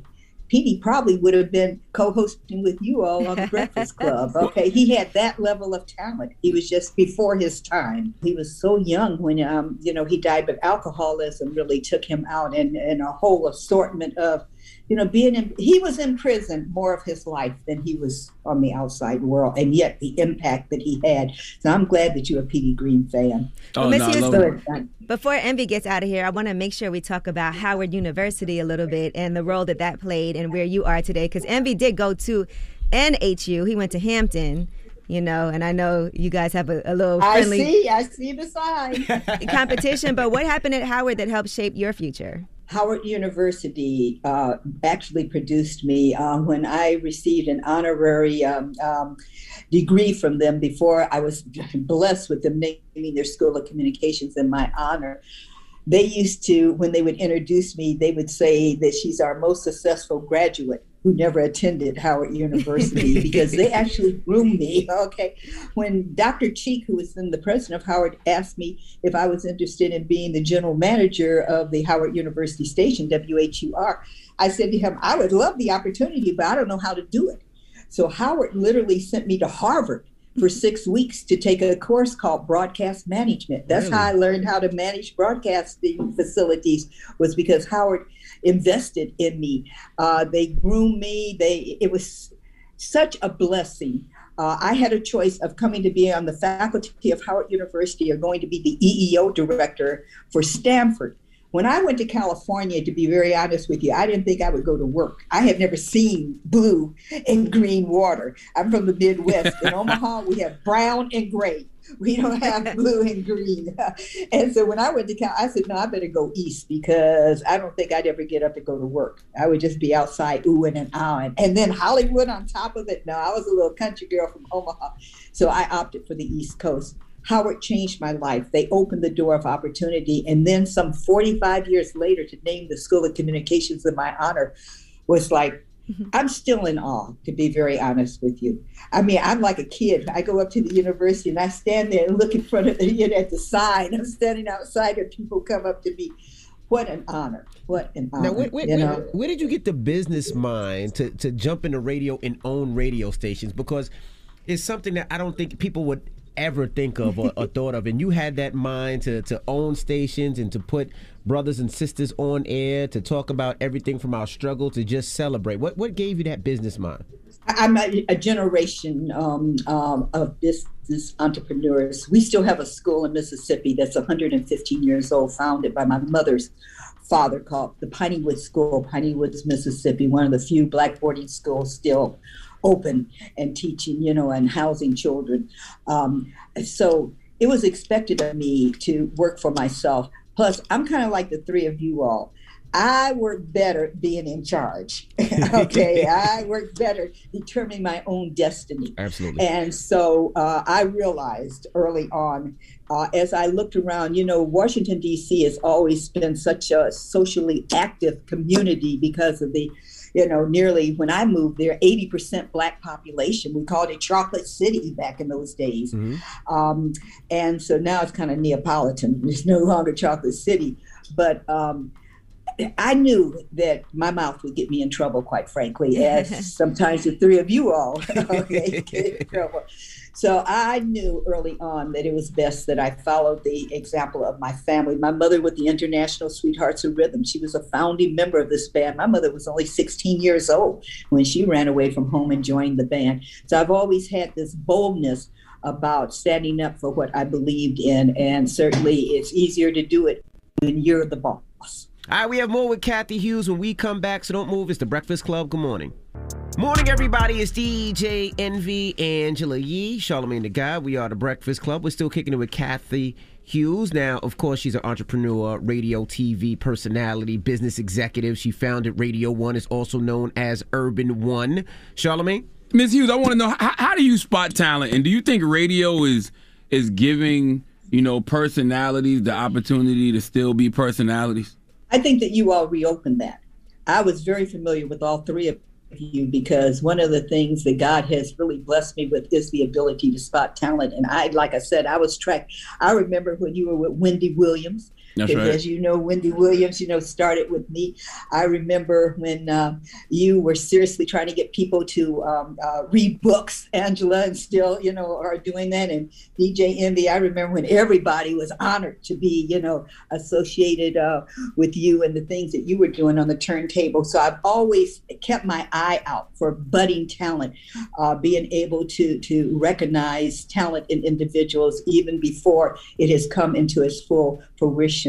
Petey probably would have been co-hosting with you all on the Breakfast Club. Okay, he had that level of talent. He was just before his time. He was so young when um, you know he died, but alcoholism really took him out, and and a whole assortment of you know, being in, he was in prison more of his life than he was on the outside world, and yet the impact that he had. So I'm glad that you're a Petey Green fan. Oh, Miss no, I Houston, love it. Before Envy gets out of here, I want to make sure we talk about Howard University a little bit and the role that that played and where you are today. Because Envy did go to NHU. He went to Hampton, you know, and I know you guys have a, a little I see, I see the sign. competition. But what happened at Howard that helped shape your future? Howard University uh, actually produced me uh, when I received an honorary um, um, degree from them before I was blessed with them naming their School of Communications in my honor. They used to, when they would introduce me, they would say that she's our most successful graduate who never attended Howard University because they actually groomed me. Okay. When Dr. Cheek, who was then the president of Howard, asked me if I was interested in being the general manager of the Howard University station, WHUR, I said to him, I would love the opportunity, but I don't know how to do it. So Howard literally sent me to Harvard for six weeks to take a course called broadcast management. That's how I learned how to manage broadcasting facilities was because Howard invested in me. Uh, they groomed me. They it was such a blessing. Uh, I had a choice of coming to be on the faculty of Howard University or going to be the EEO director for Stanford. When I went to California, to be very honest with you, I didn't think I would go to work. I had never seen blue and green water. I'm from the Midwest. In Omaha, we have brown and gray. We don't have blue and green. And so when I went to Cal, I said, no, I better go east because I don't think I'd ever get up and go to work. I would just be outside oohing and ahhing. And then Hollywood on top of it. No, I was a little country girl from Omaha. So I opted for the East Coast. Howard changed my life. They opened the door of opportunity. And then some 45 years later, to name the School of Communications in my honor was like, Mm-hmm. I'm still in awe, to be very honest with you. I mean, I'm like a kid. I go up to the university and I stand there and look in front of the, you know, at the sign. I'm standing outside and people come up to me. What an honor. What an honor. Now, where, where, you where- where did you get the business mind to, to jump into radio and own radio stations? Because it's something that I don't think people would ever think of or, or thought of. And you had that mind to, to own stations and to put brothers and sisters on air, to talk about everything from our struggle to just celebrate. What, what gave you that business mind? I'm a, a generation um, um, of business entrepreneurs. We still have a school in Mississippi that's 115 years old, founded by my mother's father, called the Piney Woods School, Piney Woods, Mississippi, one of the few black boarding schools still open and teaching, you know, and housing children. Um, so it was expected of me to work for myself. Plus, I'm kind of like the three of you all. I work better being in charge. okay, I work better determining my own destiny. Absolutely. And so uh, I realized early on, uh, as I looked around, you know, Washington, D.C. has always been such a socially active community because of the, you know, nearly when I moved there, 80% black population. We called it Chocolate City back in those days. Um, and so now it's kind of Neapolitan. It's no longer Chocolate City. But um, I knew that my mouth would get me in trouble, quite frankly, as sometimes the three of you all okay, get in trouble. So I knew early on that it was best that I followed the example of my family. My mother with the International Sweethearts of Rhythm, she was a founding member of this band. My mother was only 16 years old when she ran away from home and joined the band. So I've always had this boldness about standing up for what I believed in, and certainly it's easier to do it when you're the boss. All right, we have more with Cathy Hughes when we come back, so don't move. It's the Breakfast Club. Good morning. Morning, everybody. It's DJ Envy, Angela Yee, Charlamagne the Guy. We are the Breakfast Club. We're still kicking it with Cathy Hughes. Now, of course, she's an entrepreneur, radio, TV personality, business executive. She founded Radio One, is also known as Urban One. Charlamagne? Ms. Hughes, I want to know how, how do you spot talent, and do you think radio is is giving you know personalities the opportunity to still be personalities? I think that you all reopened that. I was very familiar with all three of you because one of the things that God has really blessed me with is the ability to spot talent. And I, like I said, I was tracked. I remember when you were with Wendy Williams. That's right. As you know, Wendy Williams, you know, started with me. I remember when um, you were seriously trying to get people to um, uh, read books, Angela, and still, you know, are doing that. And DJ Envy, I remember when everybody was honored to be, you know, associated uh, with you and the things that you were doing on the turntable. So I've always kept my eye out for budding talent, uh, being able to to recognize talent in individuals even before it has come into its full fruition.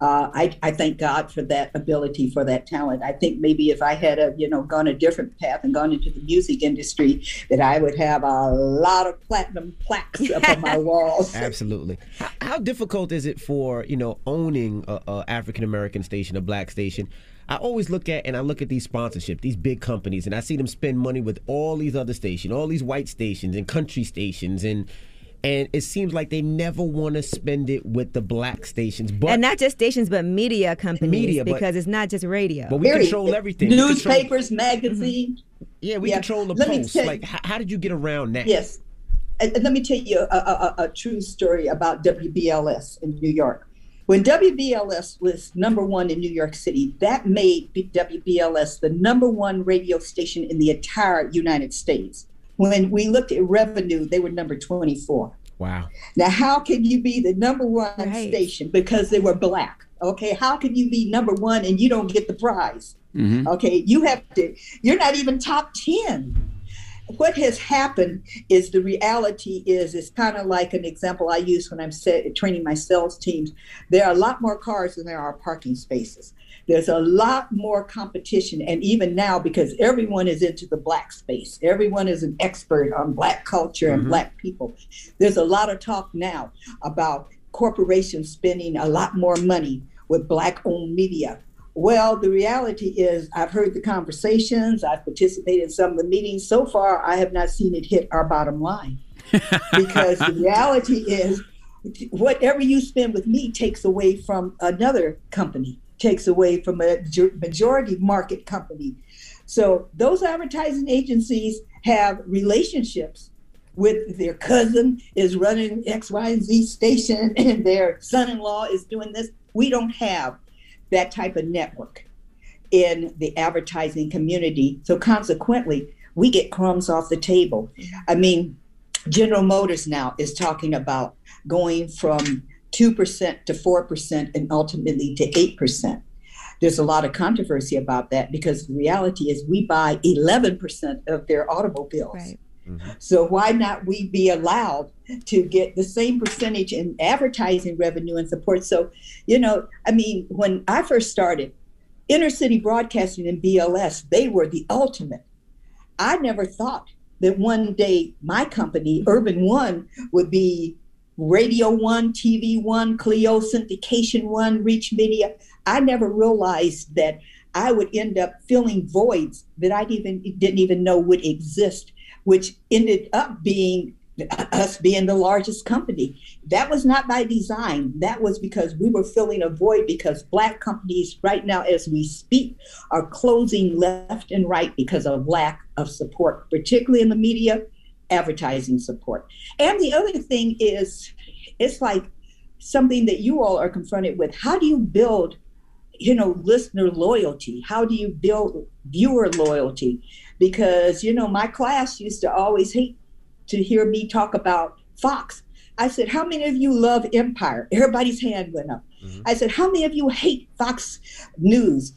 Uh, I, I thank God for that ability, for that talent. I think maybe if I had a, you know gone a different path and gone into the music industry, that I would have a lot of platinum plaques up on my walls. Absolutely. How, how difficult is it for you know owning a, a African American station, a black station? I always look at and I look at these sponsorship, these big companies, and I see them spend money with all these other stations, all these white stations and country stations, and and it seems like they never want to spend it with the black stations. But and not just stations, but media companies, Media, but- because it's not just radio. but we Period. control everything. We control- Newspapers, magazines. Mm-hmm. yeah, we Yeah. control the Let me posts. Like, how, how did you get around that? Yes. And, and let me tell you a, a, a, a true story about WBLS in New York. When WBLS was number one in New York City, that made WBLS the number one radio station in the entire United States. When we looked at revenue, they were number 24. Wow. Now, how can you be the number one Right. station because they were black? Okay, how can you be number one and you don't get the prize? Mm-hmm. Okay, you have to, you're not even top 10. What has happened is the reality is, it's kind of like an example I use when I'm set, training my sales teams. There are a lot more cars than there are parking spaces. There's a lot more competition. And even now, because everyone is into the black space, everyone is an expert on black culture and mm-hmm. black people. There's a lot of talk now about corporations spending a lot more money with black owned media. Well, the reality is, I've heard the conversations, I've participated in some of the meetings. So far, I have not seen it hit our bottom line. because the reality is, whatever you spend with me takes away from another company, takes away from a majority market company. So those advertising agencies have relationships with their cousin is running X, Y, and Z station, and their son-in-law is doing this. We don't have that type of network in the advertising community. So consequently, we get crumbs off the table. I mean, General Motors now is talking about going from 2% to 4% and ultimately to 8%. There's a lot of controversy about that because the reality is we buy 11% of their automobiles. Right. Mm-hmm. So why not we be allowed to get the same percentage in advertising revenue and support? So, you know, I mean, when I first started, inner city broadcasting and BLS, they were the ultimate. I never thought that one day my company, Urban One, would be Radio One, TV One, CLEO Syndication One, Reach Media. I never realized that I would end up filling voids that I even didn't even know would exist, which ended up being us being the largest company. That was not by design. That was because we were filling a void because black companies right now as we speak are closing left and right because of lack of support, particularly in the media, advertising support. And the other thing is it's like something that you all are confronted with. How do you build you know, listener loyalty? How do you build viewer loyalty? Because, you know, my class used to always hate to hear me talk about Fox. I said, How many of you love Empire? Everybody's hand went up. Mm-hmm. I said, How many of you hate Fox News?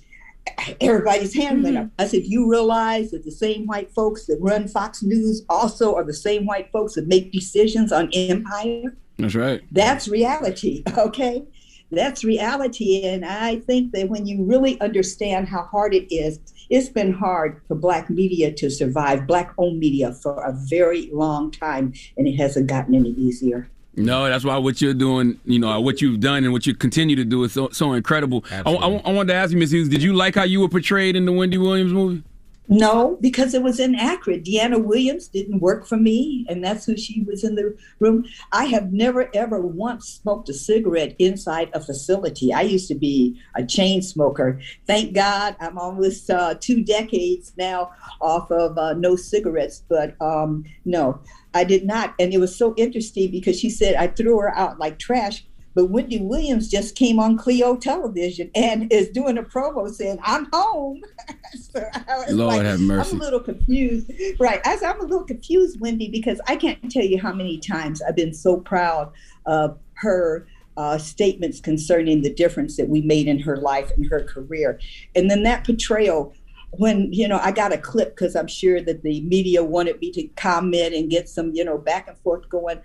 Everybody's hand went up. I said, You realize that the same white folks that run Fox News also are the same white folks that make decisions on Empire? That's right. That's reality, okay? That's reality. And I think that when you really understand how hard it is, it's been hard for Black media to survive, Black owned media for a very long time, and it hasn't gotten any easier. No, that's why what you're doing, you know, what you've done and what you continue to do is so, so incredible. I, I, I wanted to ask you, Miss Hughes, did you like how you were portrayed in the Wendy Williams movie? No, because it was inaccurate. Deanna Williams didn't work for me, and that's who she was in the room. I have never ever once smoked a cigarette inside a facility. I used to be a chain smoker. Thank God I'm almost uh, two decades now off of uh, no cigarettes, but um, no, I did not. And it was so interesting because she said I threw her out like trash. But Wendy Williams just came on CLEO television and is doing a promo saying, I'm home. so Lord like, have mercy. I'm a little confused. Right. I, I'm a little confused, Wendy, because I can't tell you how many times I've been so proud of her uh, statements concerning the difference that we made in her life and her career. And then that portrayal, when, you know, I got a clip because I'm sure that the media wanted me to comment and get some, you know, back and forth going.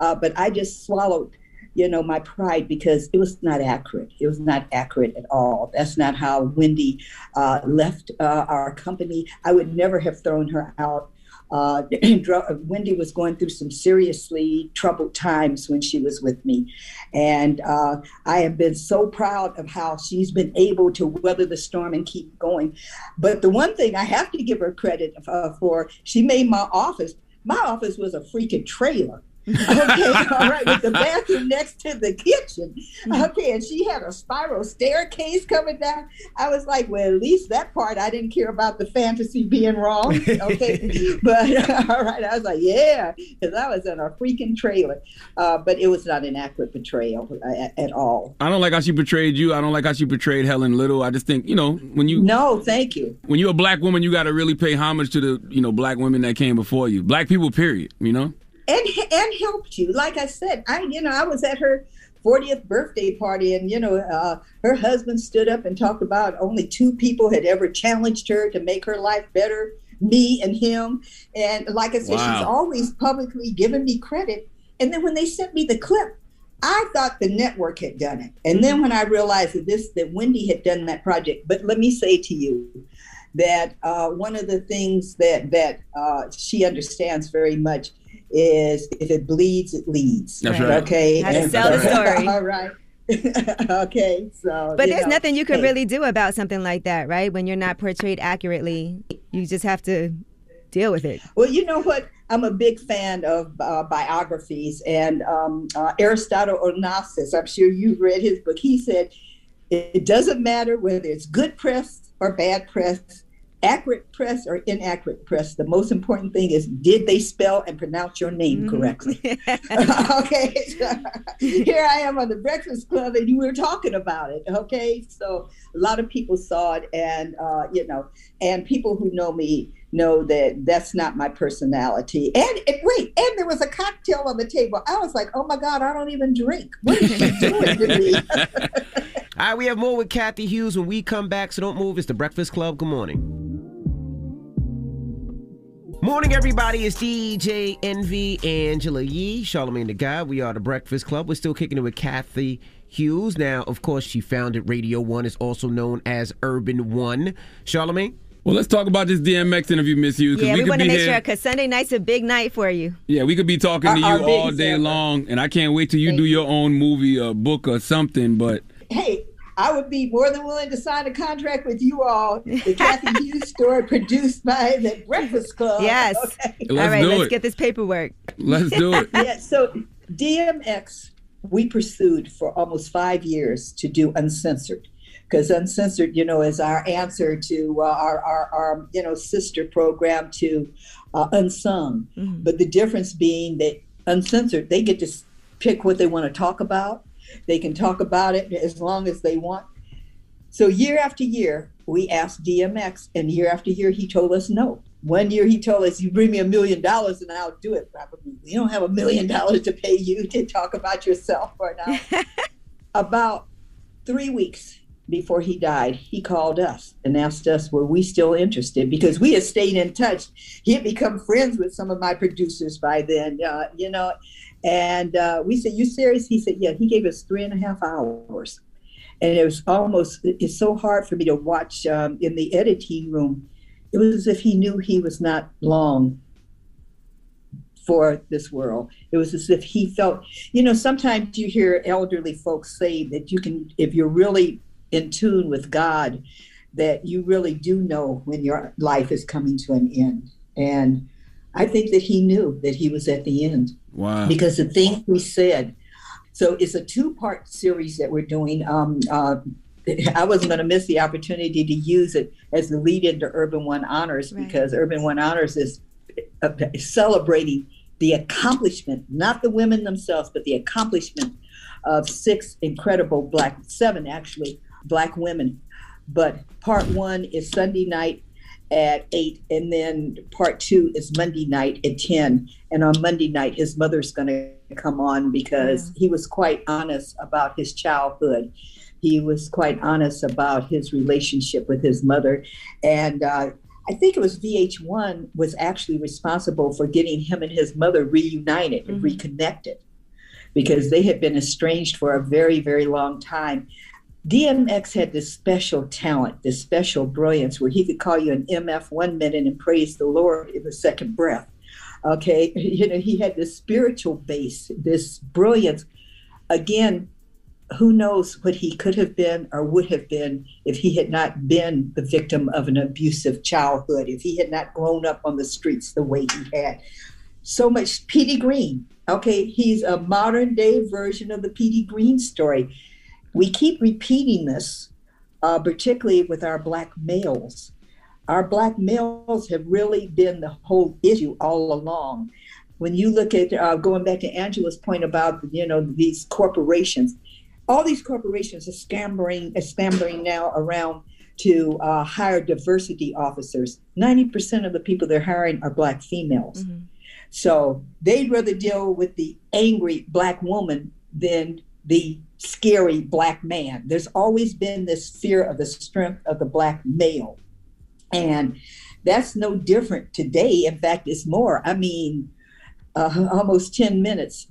Uh, but I just swallowed you know, my pride because it was not accurate. It was not accurate at all. That's not how Wendy uh, left uh, our company. I would never have thrown her out. Uh, Wendy was going through some seriously troubled times when she was with me. And uh, I have been so proud of how she's been able to weather the storm and keep going. But the one thing I have to give her credit uh, for, she made my office, my office was a freaking trailer okay, all right, with the bathroom next to the kitchen. Okay, and she had a spiral staircase coming down. I was like, well, at least that part I didn't care about the fantasy being wrong. Okay, but all right, I was like, yeah, because I was in a freaking trailer. Uh, but it was not an accurate portrayal at, at all. I don't like how she portrayed you. I don't like how she portrayed Helen Little. I just think, you know, when you No, thank you. when you're a black woman, you got to really pay homage to the, you know, black women that came before you. Black people, period. You know. And and helped you. Like I said, I you know I was at her 40th birthday party, and you know uh, her husband stood up and talked about only two people had ever challenged her to make her life better, me and him. And like I said, Wow. she's always publicly given me credit. And then when they sent me the clip, I thought the network had done it. And then when I realized that this that Wendy had done that project, but let me say to you that uh, one of the things that that uh, she understands very much is if it bleeds, it leads. That's right. Okay. How to And- sell the story. All right. okay. So. But there's know, nothing you can hey, really do about something like that, right? When you're not portrayed accurately, you just have to deal with it. Well, you know what? I'm a big fan of uh, biographies, and um, uh, Aristotle Onassis. I'm sure you've read his book. He said, "It doesn't matter whether it's good press or bad press, accurate press or inaccurate press. The most important thing is did they spell and pronounce your name correctly?" okay, here I am on the Breakfast Club, and you were talking about it. Okay, so a lot of people saw it, and uh, you know, and people who know me know that that's not my personality. And, and wait, and there was a cocktail on the table. I was like, oh my God, I don't even drink. What What is she doing to me? All right, we have more with Cathy Hughes when we come back, so don't move. It's the Breakfast Club. Good morning. Morning, everybody. It's DJ Envy, Angela Yee, Charlamagne the Guy. We are the Breakfast Club. We're still kicking it with Cathy Hughes. Now, of course, she founded Radio One. It's also known as Urban One. Charlamagne? Well, let's talk about this DMX interview, Miss Hughes. 'cause Yeah, we, could want to be make here- sure because Sunday night's a big night for you. Yeah, we could be talking to you Our- our all day ever. long, and I can't wait till you do your own movie or book or something. But hey, I would be more than willing to sign a contract with you all. The Cathy Hughes story produced by the Breakfast Club. Yes. Okay. All right, let's it. get this paperwork. let's do it. yeah, so DMX, we pursued for almost five years to do uncensored. Because uncensored, you know, is our answer to uh, our, our, our, you know, sister program to uh, unsung. But the difference being that uncensored, they get to pick what they want to talk about. They can talk about it as long as they want. So year after year, we asked DMX, and year after year, he told us no. One year, he told us, "You bring me a million dollars, and I'll do it." Probably, we don't have a million dollars to pay you to talk about yourself or not. about three weeks before he died, he called us and asked us were we still interested because we had stayed in touch. He had become friends with some of my producers by then, uh, you know. And uh, we said, "You serious?" He said, "Yeah." He gave us three and a half hours, and it was almost it's so hard for me to watch um, in the editing room. It was as if he knew he was not long for this world. It was as if he felt, you know, sometimes you hear elderly folks say that you can, if you're really in tune with God, that you really do know when your life is coming to an end. And I think that he knew that he was at the end. Wow. Because the things he said. So it's a two part series that we're doing. Um, uh, I wasn't going to miss the opportunity to use it as the lead into Urban One Honors right. because Urban One Honors is uh, celebrating the accomplishment, not the women themselves, but the accomplishment of six incredible black, seven actually, black women. But part one is Sunday night at eight, and then part two is Monday night at 10. And on Monday night, his mother's going to come on because yeah. he was quite honest about his childhood. He was quite honest about his relationship with his mother. And uh, I think it was VH1 was actually responsible for getting him and his mother reunited and mm-hmm. reconnected because they had been estranged for a very, very long time. DMX had this special talent, this special brilliance where he could call you an MF one minute and praise the Lord in the second breath. Okay. You know, he had this spiritual base, this brilliance. Again, who knows what he could have been or would have been if he had not been the victim of an abusive childhood, if he had not grown up on the streets the way he had. So much Petey Green. Okay, he's a modern day version of the Petey Green story we keep repeating this, uh, particularly with our black males. Our black males have really been the whole issue all along. When you look at uh, going back to Angela's point about you know these corporations, all these corporations are scampering, are scampering now around to uh, hire diversity officers. Ninety percent of the people they're hiring are black females. Mm-hmm. So they'd rather deal with the angry black woman than the scary black man. There's always been this fear of the strength of the black male. And that's no different today. In fact, it's more. I mean, uh, almost 10 minutes,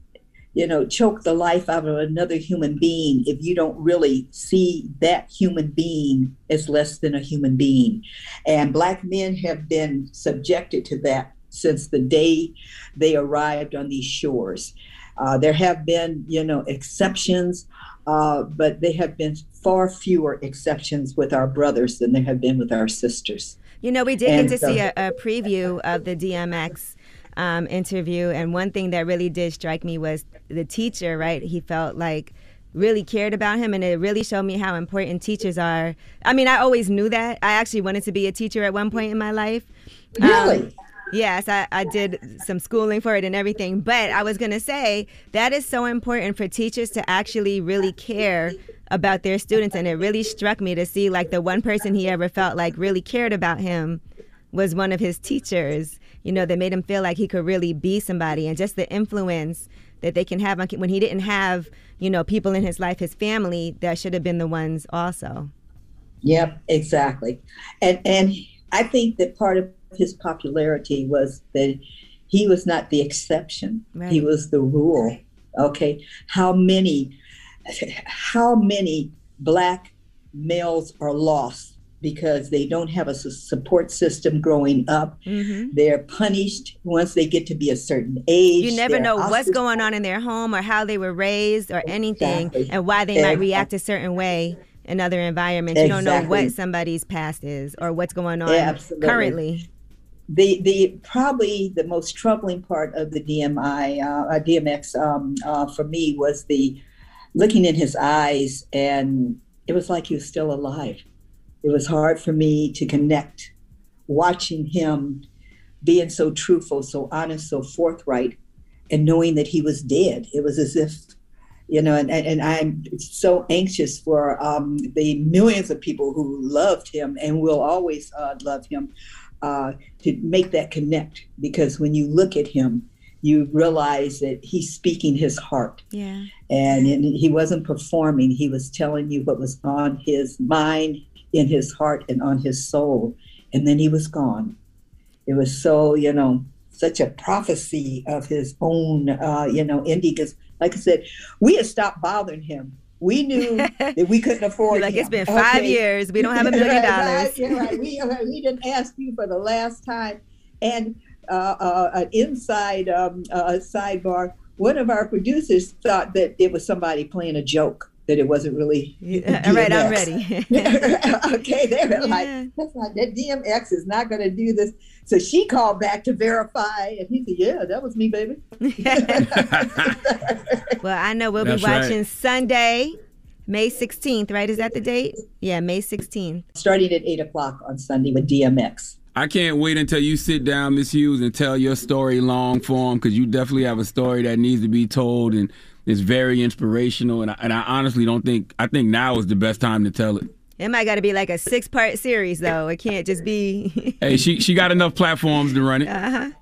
you know, choke the life out of another human being if you don't really see that human being as less than a human being. And black men have been subjected to that since the day they arrived on these shores. Uh, there have been, you know, exceptions, uh, but they have been far fewer exceptions with our brothers than there have been with our sisters. You know, we did and, get to see a, a, preview of the DMX um, interview, and one thing that really did strike me was the teacher. Right, he felt like really cared about him and it really showed me how important teachers are. I mean, I always knew that. I actually wanted to be a teacher at one point in my life. Really? Um, Yes, I, I did some schooling for it and everything. But I was going to say that is so important for teachers to actually really care about their students. And it really struck me to see like the one person he ever felt like really cared about him was one of his teachers, you know, that made him feel like he could really be somebody and just the influence that they can have on when he didn't have, you know, people in his life, his family that should have been the ones also. Yep, exactly. And and I think that part of his popularity was that he was not the exception right. he was the rule okay how many how many black males are lost because they don't have a support system growing up. Mm-hmm. They're punished once they get to be a certain age. You never know what's going on in their home or how they were raised or anything exactly. and why they might react a certain way in other environments. Exactly. You don't know what somebody's past is or what's going on Absolutely. currently the the probably the most troubling part of the DMI uh, DMX um, uh, for me was the looking in his eyes, and it was like he was still alive. It was hard for me to connect, watching him being so truthful, so honest, so forthright, and knowing that he was dead. It was as if You know, and, and, and I'm so anxious for um, the millions of people who loved him and will always uh, love him uh, to make that connect. Because when you look at him, you realize that he's speaking his heart. Yeah. And in- he wasn't performing, he was telling you what was on his mind, in his heart, and on his soul. And then he was gone. It was so, you know, such a prophecy of his own, uh, you know, ending. Because, like I said, we had stopped bothering him. We knew that we couldn't afford Like, him. it's been five years. We don't have a million dollars. right. We, uh, we didn't ask you for the last time. And uh, uh, an inside um, uh, sidebar, one of our producers thought that it was somebody playing a joke, that it wasn't really. All right, I'm ready. okay, they were like, that's not that DMX is not going to do this. So she called back to verify, and he said, "Yeah, that was me, baby." well, I know we'll That's be right. watching Sunday, May 16th, right? Is that the date? Yeah, May 16th. Starting at eight o'clock on Sunday with DMX. I can't wait until you sit down, Miss Hughes, and tell your story long form because you definitely have a story that needs to be told and it's very inspirational. And I, and I honestly don't think I think now is the best time to tell it. It might got to be like a six part series, though. It can't just be. Hey, she she got enough platforms to run it. uh-huh.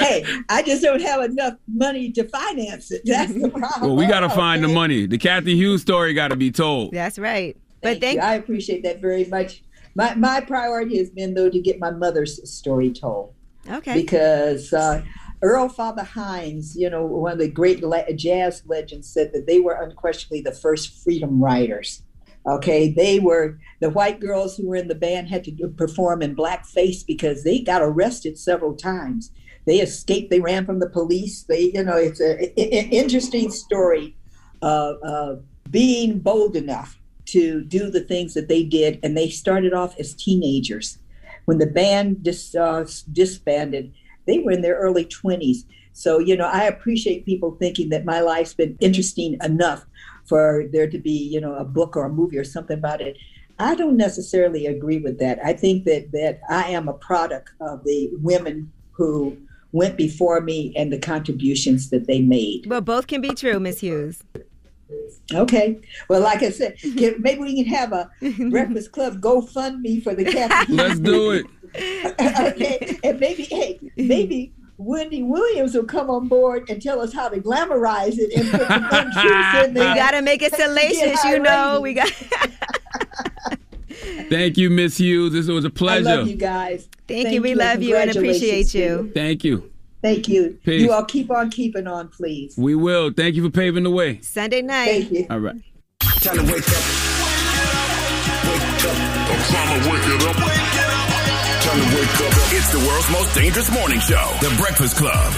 hey, I just don't have enough money to finance it. That's the problem. Well, we got to find the money. The Cathy Hughes story got to be told. That's right. But thank, you. I appreciate that very much. My my priority has been though to get my mother's story told. Okay. Because uh, Earl Fatha Hines, you know, one of the great le- jazz legends, said that they were unquestionably the first freedom riders. Okay, they were the white girls who were in the band had to do, perform in blackface because they got arrested several times. They escaped. They ran from the police. They, you know, it's a, a- a- interesting story of uh, being bold enough to do the things that they did, and they started off as teenagers. When the band dis, uh, disbanded, they were in their early 20s. So, you know, I appreciate people thinking that my life's been interesting enough for there to be, you know, a book or a movie or something about it. I don't necessarily agree with that. I think that that I am a product of the women who went before me and the contributions that they made. Well, both can be true, Miss Hughes. Okay. Well, like I said, can, maybe we can have a Breakfast Club GoFundMe for the Cathy. Let's do it. okay. And maybe, hey, maybe Wendy Williams will come on board and tell us how to glamorize it and put the fun truths in We got to make it salacious, you know. ratings. We got. Thank you, Miss Hughes. This was a pleasure. love you guys. Thank you. We love you and appreciate you. Thank you. Thank you. Peace. You all keep on keeping on, please. We will. Thank you for paving the way. Sunday night. Thank you. All right. Time to wake up. Wake up. Time to wake it up. Time to wake up. It's the world's most dangerous morning show, The Breakfast Club.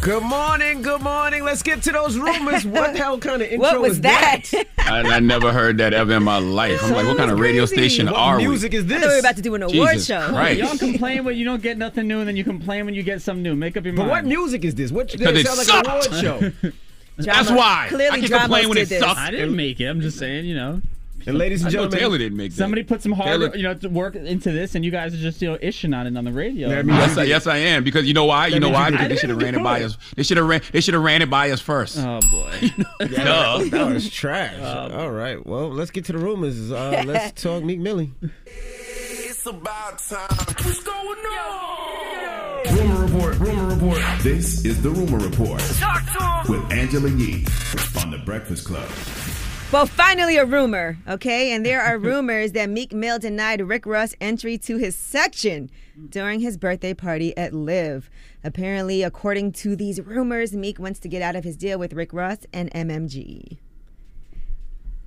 Good morning, good morning. Let's get to those rumors. What the hell kind of intro What was is that? I, I never heard that ever in my life. I'm like, what kind of radio station What are music we? Music is I this? thought we were about to do an award Jesus show. Christ. Y'all complain when you don't get nothing new, and then you complain when you get something new. Make up your But mind. But what music is this? What Because it it sounds like an award sucked. show. That's why. Clearly, I can complain when it this. sucks. I didn't make it. I'm just saying, you know. And ladies and gentlemen, Taylor didn't make that. Somebody put some hard, Taylor- you know, to work into this, and you guys are just you know ishing on it on the radio. That means Yes, I, yes, I am. Because you know why? You know why? you Because they should have ran it by us. They should have ran. They should have ran it by us first. oh boy. Duh. that was trash. Um, All right, well, let's get to the rumors. Uh, let's talk Meek Millie. It's about time. What's going on? Rumor report. Rumor report. This is the rumor report Talk to him. with Angela Yee on the Breakfast Club. Well, finally a rumor, okay? And there are rumors that Meek Mill denied Rick Ross entry to his section during his birthday party at LIV. Apparently, according to these rumors, Meek wants to get out of his deal with Rick Ross and MMG.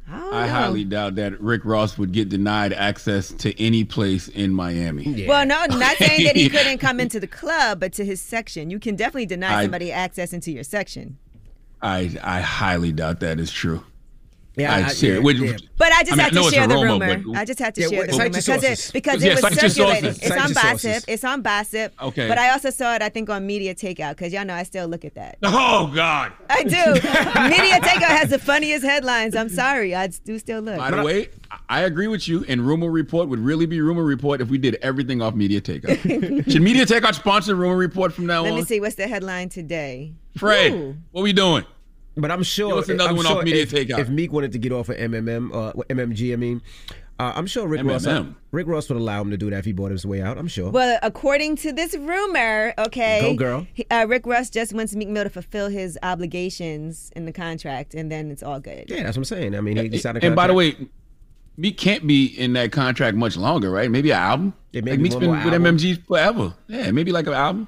I, I highly doubt that Rick Ross would get denied access to any place in Miami. Well, no, not saying that he couldn't come into the club, but to his section. You can definitely deny I- somebody access into your section. I I highly doubt that is true. Yeah, I, I- share yeah, it. Which- yeah. But I just I mean, had to share the rumor, rumor. but- I just had to Yeah, share the rumor because it, sources. because Yeah, it was cite your circulating. It's on your Gossip. It's on Gossip. Okay. But I also saw it, I think, on Media Takeout because y'all know I still look at that. Oh God! I do. Media Takeout has the funniest headlines. I'm sorry, I do still look. By the way, I- I agree with you. And Rumor Report would really be Rumor Report if we did everything off Media Takeout. Should Media Takeout sponsor Rumor Report from now Let on? Let me see what's the headline today. Fred, Ooh. what we doing? But I'm sure Give us another I'm one sure off Media if, Takeout. If Meek wanted to get off of MMM, uh, MMG, I mean, uh, I'm sure Rick Ross, MMM. Rick Ross would allow him to do that if he bought his way out. I'm sure. Well, according to this rumor, okay, Go, girl. he- Uh, Rick Ross just wants Meek Mill to fulfill his obligations in the contract, and then it's all good. yeah, that's what I'm saying. I mean, he decided. And by the way, Meek can't be in that contract much longer, right? Maybe an album. Yeah, like maybe Meek's one been with album. MMG forever. Yeah, maybe like an album.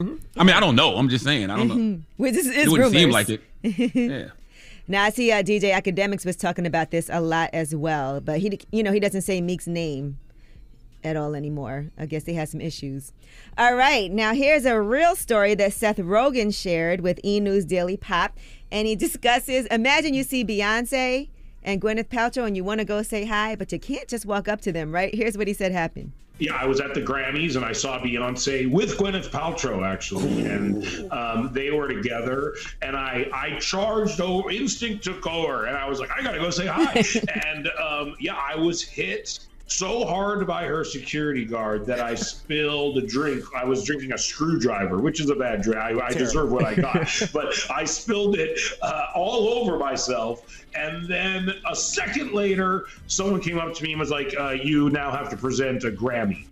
Mm-hmm. I mean, I don't know. I'm just saying. I don't know. Which is, It is wouldn't seem like it. Yeah. Now I see uh, DJ Akademiks was talking about this a lot as well, but he, you know, he doesn't say Meek's name at all anymore. I guess they had some issues. All right, now here's a real story that Seth Rogen shared with E News Daily Pop, and he discusses. Imagine you see Beyonce and Gwyneth Paltrow, and you want to go say hi, but you can't just walk up to them, right? Here's what he said happened. Yeah, I was at the Grammys and I saw Beyonce with Gwyneth Paltrow actually, and um, they were together. And I I charged over, instinct took over, and I was like, I gotta go say hi. and um, yeah, I was hit so hard by her security guard that I spilled a drink. I was drinking a screwdriver, which is a bad drink. I, I deserve what I got, but I spilled it uh, all over myself. And then a second later, someone came up to me and was like, uh, "You now have to present a Grammy."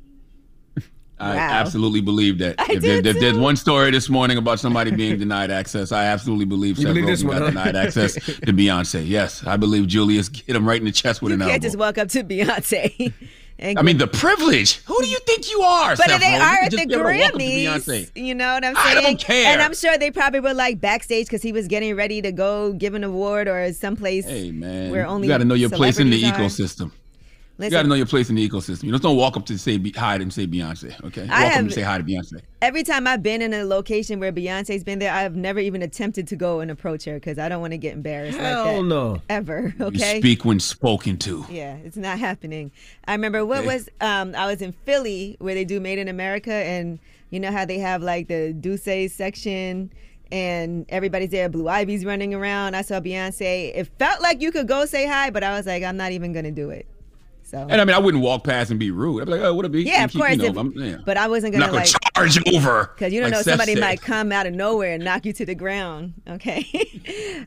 I Wow. absolutely believe that. I if, there- did if there's one story this morning about somebody being denied access, I absolutely believe You Seth believe this Rogen one, got huh? denied access to Beyonce. Yes, I believe Julius hit him right in the chest with You an can't elbow. just walk up to Beyonce. and I mean, the privilege. Who do you think you are? But Seth they Rogen? Are at the just be able to walk up to Grammys. You know what I'm saying? I saying? don't care. And I'm sure they probably were like backstage because he was getting ready to go give an award or someplace. Hey man, where only you got to know your place in the are. ecosystem. You got to know your place in the ecosystem. You just don't walk up to say be, hi and say Beyonce. Okay, walk I up and say hi to Beyonce. every time I've been in a location where Beyonce's been there, I've never even attempted to go and approach her because I don't want to get embarrassed Hell like that. no. Ever. You Okay. speak when spoken to. Yeah, it's not happening. I remember what Hey. was um I was in Philly where they do Made in America and you know how they have like the Douce section and everybody's there, Blue Ivy's running around. I saw Beyonce. It felt like you could go say hi, but I was like, I'm not even gonna do it. So And I mean, I wouldn't walk past and be rude. I'd be like, "Oh, what a be?" Yeah, of keep- course. You know, if- yeah. But I wasn't gonna, gonna like charge over because you don't like know Seth somebody said. might come out of nowhere and knock you to the ground. Okay.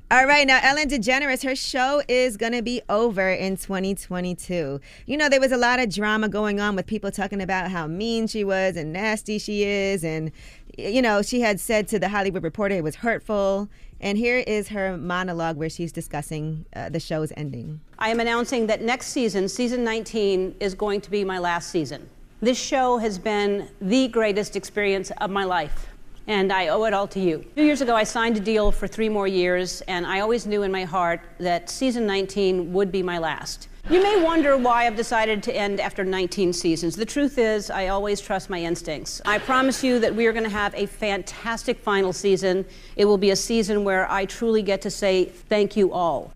All right. Now, Ellen DeGeneres, her show is going to be over in 2022. You know, there was a lot of drama going on with people talking about how mean she was and nasty she is. And, you know, she had said to the Hollywood Reporter it was hurtful. And here is her monologue where she's discussing uh, the show's ending. I am announcing that next season, season 19, is going to be my last season. This show has been the greatest experience of my life, and I owe it all to you. Two years ago, I signed a deal for three more years, and I always knew in my heart that season 19 would be my last. You may wonder why I've decided to end after 19 seasons. The truth is, I always trust my instincts. I promise you that we are going to have a fantastic final season. It will be a season where I truly get to say thank you all.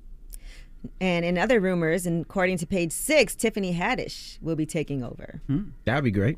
And in other rumors, and according to page six, Tiffany Haddish will be taking over. Hmm. That'd be great.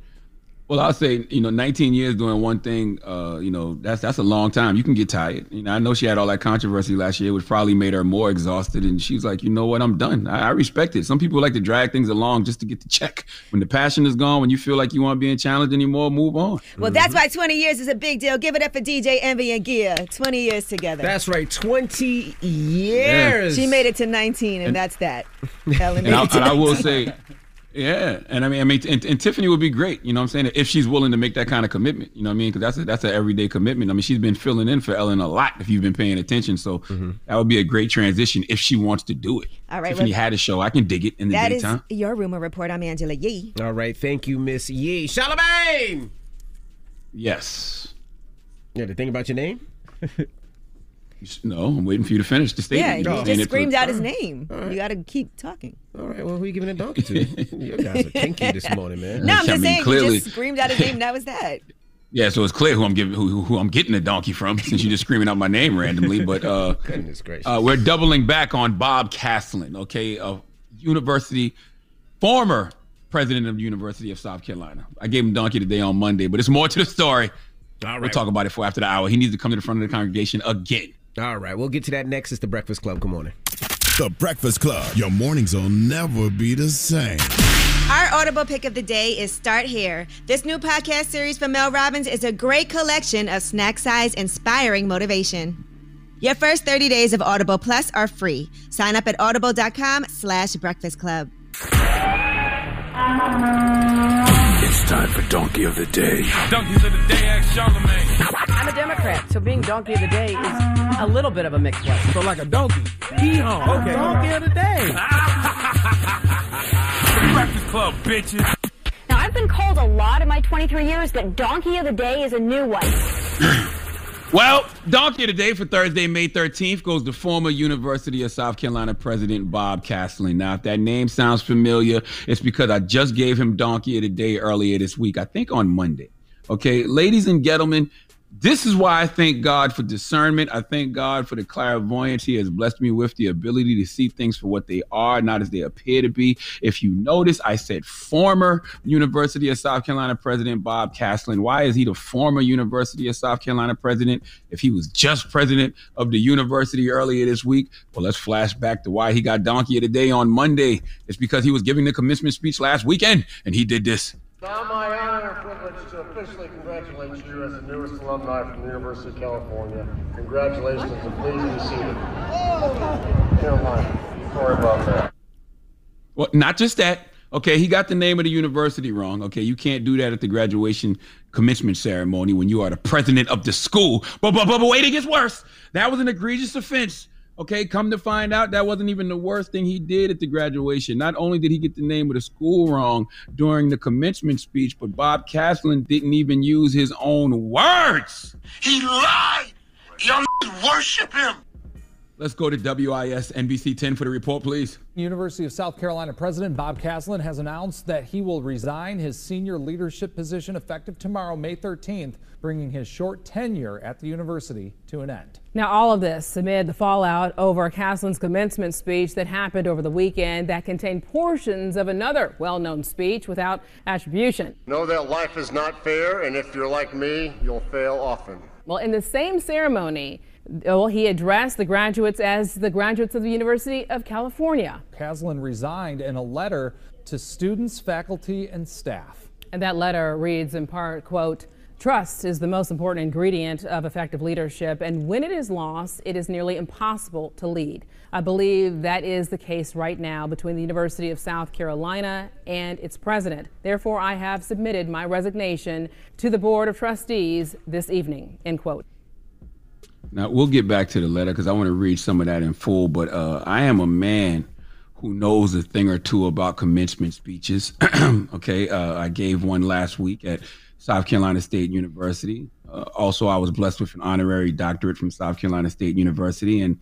Well, I'll say, you know, 19 years doing one thing, uh, you know, that's that's a long time. You can get tired. You know, I know she had all that controversy last year, which probably made her more exhausted. And she's like, you know what, I'm done. I, I respect it. Some people like to drag things along just to get the check. When the passion is gone, when you feel like you aren't being challenged anymore, move on. Well, that's why 20 years is a big deal. Give it up for DJ Envy and Gia. 20 years together. That's right. 20 years. She made it to 19, and, that's that. Ellen and, I, made it to and I will say, yeah, and I mean, I mean, and, and Tiffany would be great. You know, what I'm saying if she's willing to make that kind of commitment. You know, what I mean, because that's a, that's an everyday commitment. I mean, she's been filling in for Ellen a lot. If you've been paying attention, so mm-hmm. that would be a great transition if she wants to do it. All right, Tiffany well- had a show. I can dig it in the That is daytime. your rumor report. I'm Angela Yee. All right. Thank you, Miss Yee. Charlamagne. yes. Yeah, the thing about your name? No, I'm waiting for you to finish the statement. you You're just saying it for- screamed out his name. You got to keep talking. All right. Well, who are you giving a donkey to? you guys are kinky this morning, man. No, I'm I just mean, saying clearly- you just screamed out his name. That was that. Yeah, so it's clear who I'm giving who, who I'm getting the donkey from since you're just screaming out my name randomly. But uh, Goodness gracious. uh, we're doubling back on Bob Caslen, okay, of University, former president of the University of South Carolina. I gave him donkey today on Monday, but it's more to the story. All We'll talk about it for after the hour. He needs to come to the front of the congregation again. All right, we'll get to that next. It's the Breakfast Club. Good morning. The Breakfast Club. Your mornings will never be the same. Our Audible pick of the day is Start Here. This new podcast series from Mel Robbins is a great collection of snack size inspiring motivation. Your first 30 days of Audible Plus are free. Sign up at audible.com slash breakfast club. It's time for Donkey of the Day. Donkeys of the day, ask Charlamagne. I'm a Democrat, so being donkey of the day is a little bit of a mixed blessing. So like a donkey. Hee-haw. Okay. Donkey of the day. Breakfast Club, bitches. Now, I've been called a lot in my 23 years, but Donkey of the Day is a new one. Well, donkey of the day for Thursday, May 13th goes to former University of South Carolina President Bob Caslen. Now, if that name sounds familiar, it's because I just gave him donkey of the day earlier this week, I think on Monday. Okay, ladies and gentlemen, this is why I thank God for discernment. I thank God for the clairvoyance He has blessed me with the ability to see things for what they are, not as they appear to be. If you notice, I said former University of South Carolina President Bob Caslen. Why is he the former University of South Carolina president if he was just president of the university earlier this week? Well, let's flash back to why he got donkey of the day on Monday. It's because he was giving the commencement speech last weekend and he did this. Now my honor and privilege to officially congratulate you as the newest alumni from the University of California. Congratulations and please be seated. Never mind. Sorry about that. Well, not just that. Okay, he got the name of the university wrong. Okay, you can't do that at the graduation commencement ceremony when you are the president of the school. But but but, but wait, it gets worse. That was an egregious offense. Okay, come to find out, that wasn't even the worst thing he did at the graduation. Not only did he get the name of the school wrong during the commencement speech, but Bob Caslen didn't even use his own words. He lied. Y'all worship him. Let's go to WIS NBC 10 for the report, please. University of South Carolina President Bob Caslen has announced that he will resign his senior leadership position effective tomorrow, May 13th, bringing his short tenure at the university to an end. Now, all of this amid the fallout over Caslen's commencement speech that happened over the weekend that contained portions of another well known speech without attribution. Know that life is not fair, and if you're like me, you'll fail often. Well, in the same ceremony, well, he addressed the graduates as the graduates of the University of California. Caslen resigned in a letter to students, faculty, and staff. And that letter reads in part, quote, Trust is the most important ingredient of effective leadership, and when it is lost, it is nearly impossible to lead. I believe that is the case right now between the University of South Carolina and its president. Therefore, I have submitted my resignation to the Board of Trustees this evening. End quote. Now we'll get back to the letter because I want to read some of that in full. But uh, I am a man who knows a thing or two about commencement speeches. okay, uh, I gave one last week at South Carolina State University. Uh, also, I was blessed with an honorary doctorate from South Carolina State University, and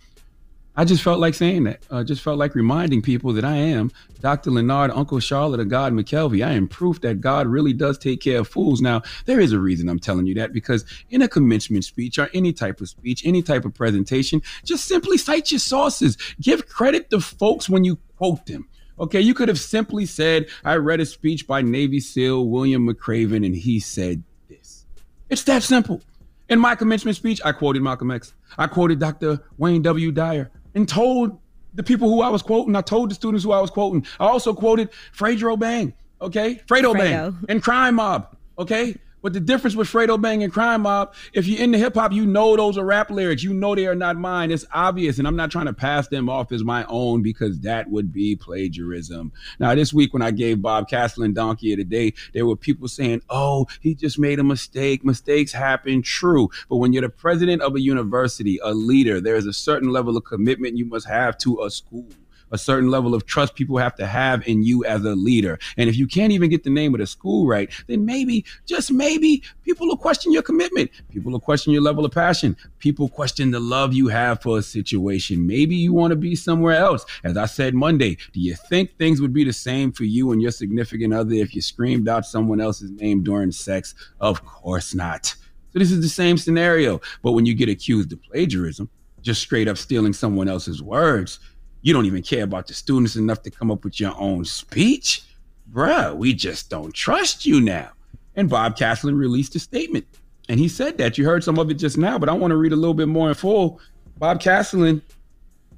I just felt like saying that. I just felt like reminding people that I am Dr. Lenard, Uncle Charlotte of God McKelvey. I am proof that God really does take care of fools. Now, there is a reason I'm telling you that because in a commencement speech or any type of speech, any type of presentation, just simply cite your sources. Give credit to folks when you quote them. Okay, you could have simply said, I read a speech by Navy SEAL William McRaven and he said this. It's that simple. In my commencement speech, I quoted Malcolm X. I quoted Dr. Wayne W. Dyer and told the people who I was quoting. I told the students who I was quoting. I also quoted Fredo Bang, okay? Fredo, Bang and Crime Mob, okay? But the difference with Fredo Bang and Crime Mob, if you're into hip hop, you know those are rap lyrics. You know they are not mine. It's obvious. And I'm not trying to pass them off as my own because that would be plagiarism. Now, this week when I gave Bob Caslen Donkey of the Day, there were people saying, oh, he just made a mistake. Mistakes happen. True. But when you're the president of a university, a leader, there is a certain level of commitment you must have to a school. A certain level of trust people have to have in you as a leader. And if you can't even get the name of the school right, then maybe, just maybe, people will question your commitment. People will question your level of passion. People question the love you have for a situation. Maybe you want to be somewhere else. As I said Monday, do you think things would be the same for you and your significant other if you screamed out someone else's name during sex? Of course not. So this is the same scenario. But when you get accused of plagiarism, just straight up stealing someone else's words, you don't even care about the students enough to come up with your own speech. Bruh, we just don't trust you now. And Bob Caslen released a statement. And he said that. You heard some of it just now, but I want to read a little bit more in full. Bob Caslen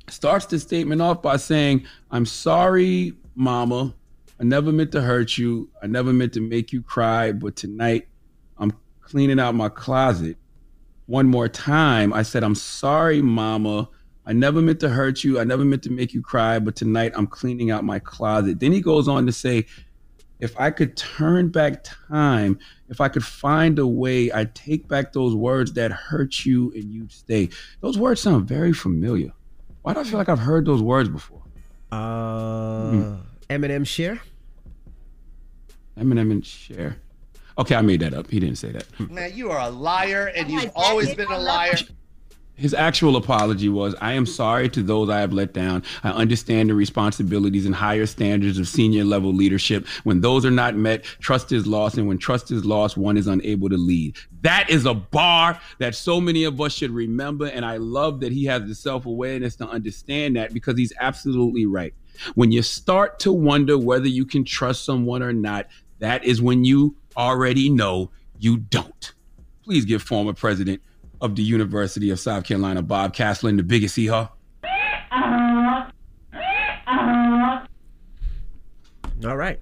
starts the statement off by saying, I'm sorry, mama. I never meant to hurt you. I never meant to make you cry, but tonight I'm cleaning out my closet. One more time, I said, I'm sorry, mama. I never meant to hurt you. I never meant to make you cry, but tonight I'm cleaning out my closet. Then he goes on to say, if I could turn back time, if I could find a way, I'd take back those words that hurt you and you'd stay. Those words sound very familiar. Why do I feel like I've heard those words before? Uh, Eminem Cher. Eminem and Cher. Okay, I made that up. He didn't say that. Man, you are a liar, and you've always been a liar. His actual apology was I am sorry to those I have let down. I understand the responsibilities and higher standards of senior level leadership. When those are not met, trust is lost. And when trust is lost, one is unable to lead. That is a bar that so many of us should remember. And I love that he has the self awareness to understand that because he's absolutely right. When you start to wonder whether you can trust someone or not, that is when you already know you don't. Please give former president of the University of South Carolina, Bob Caslen, the biggest hee haw. All right.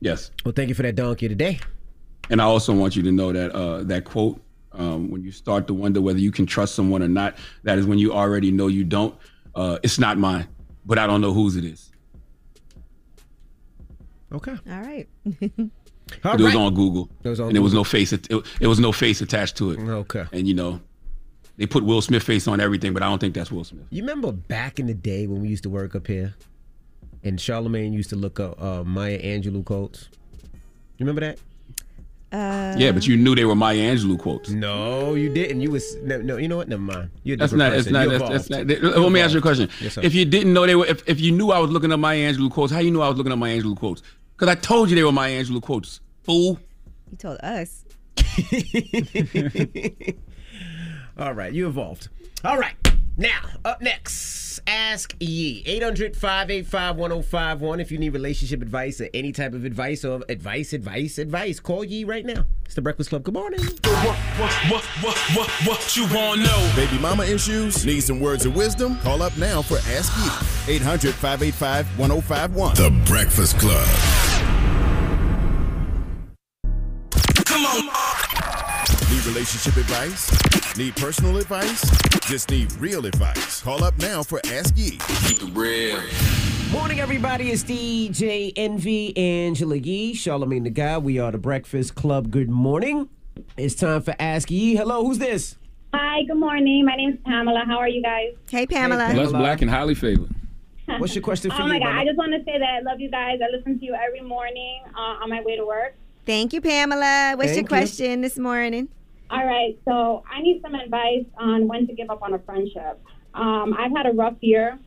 Yes. Well, thank you for that donkey today. And I also want you to know that uh, that quote, um, when you start to wonder whether you can trust someone or not, that is when you already know you don't. Uh, it's not mine, but I don't know whose it is. Okay. All right. But it was on Google, It was on and there was no face. It, it was no face attached to it. Okay. And you know, they put Will Smith face on everything, but I don't think that's Will Smith. You remember back in the day when we used to work up here, and Charlamagne used to look up uh, Maya Angelou quotes. You remember that? Uh, yeah, but you knew they were Maya Angelou quotes. No, you didn't. You was no. no you know what? Never mind. You're a That's not. It's person. not. You That's, that's not. Let me ask you a question. Yes, if you didn't know they were, if, if you knew I was looking up Maya Angelou quotes, how you knew I was looking up Maya Angelou quotes? Because I told you they were my Angelou quotes. Fool. You told us. All right, you evolved. All right, now up next, ask Yee 800-585-1051. If you need relationship advice or any type of advice or advice, advice, advice, call Yee right now. It's the Breakfast Club. Good morning. What, what, what, what, what you want to know? Baby mama issues? Need some words of wisdom? Call up now for Ask Yee. 800 585 1051. The Breakfast Club. Relationship advice? Need personal advice? Just need real advice. Call up now for Ask Yee. Keep it real. Morning, everybody. It's DJ Envy, Angela Yee, Charlamagne the Guy. We are the Breakfast Club. Good morning. It's time for Ask Yee. Hello, who's this? Hi, good morning. My name is Pamela. How are you guys? Hey, Pamela. Less black and highly favored. What's your question for oh you, Oh my God. Mama? I just want to say that I love you guys. I listen to you every morning uh, on my way to work. Thank you, Pamela. What's Thank your you. question this morning? All right. So I need some advice on when to give up on a friendship. Um, I've had a rough year.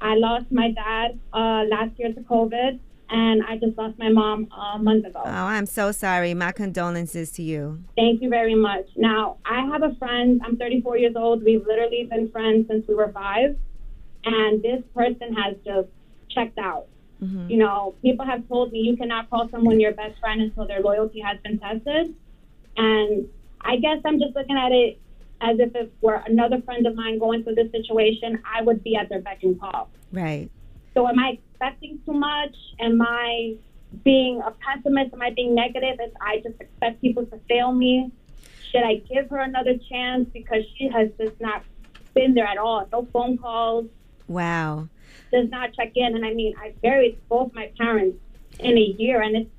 I lost my dad uh, last year to COVID, and I just lost my mom a month ago. Oh, I'm so sorry. My condolences to you. Thank you very much. Now, I have a friend. I'm 34 years old. We've literally been friends since we were five. And this person has just checked out. You know, people have told me you cannot call someone your best friend until their loyalty has been tested. And I guess I'm just looking at it as if it were another friend of mine going through this situation, I would be at their beck and call. Right. So am I expecting too much? Am I being a pessimist? Am I being negative? If I just expect people to fail me? Should I give her another chance because she has just not been there at all? No phone calls, Wow. does not check in. And I mean, I buried both my parents in a year, and it's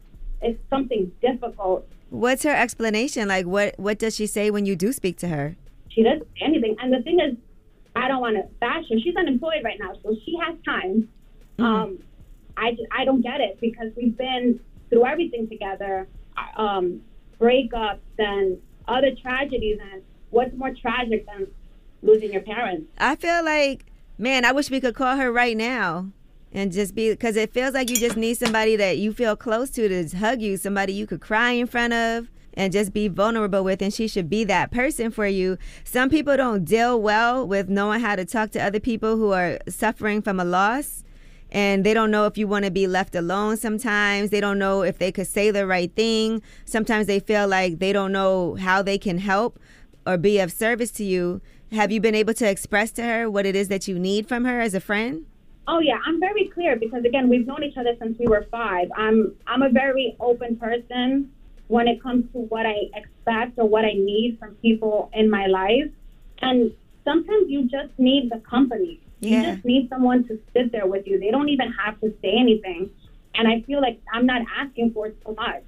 it's something difficult. What's her explanation? Like, what what does she say when you do speak to her? She doesn't say anything. And the thing is, I don't want to bash her. She's unemployed right now, so she has time. Um, I I don't get it because we've been through everything together, um, breakups and other tragedies, and what's more tragic than losing your parents? I feel like, man, I wish we could call her right now and just be because it feels like you just need somebody that you feel close to to hug you, somebody you could cry in front of and just be vulnerable with and she should be that person for you. Some people don't deal well with knowing how to talk to other people who are suffering from a loss and they don't know if you want to be left alone sometimes. They don't know if they could say the right thing. Sometimes they feel like they don't know how they can help or be of service to you. Have you been able to express to her what it is that you need from her as a friend? Oh yeah, I'm very clear because again, we've known each other since we were five. I'm I'm a very open person when it comes to what I expect or what I need from people in my life. And sometimes you just need the company. You just need someone to sit there with you. They don't even have to say anything. And I feel like I'm not asking for so much.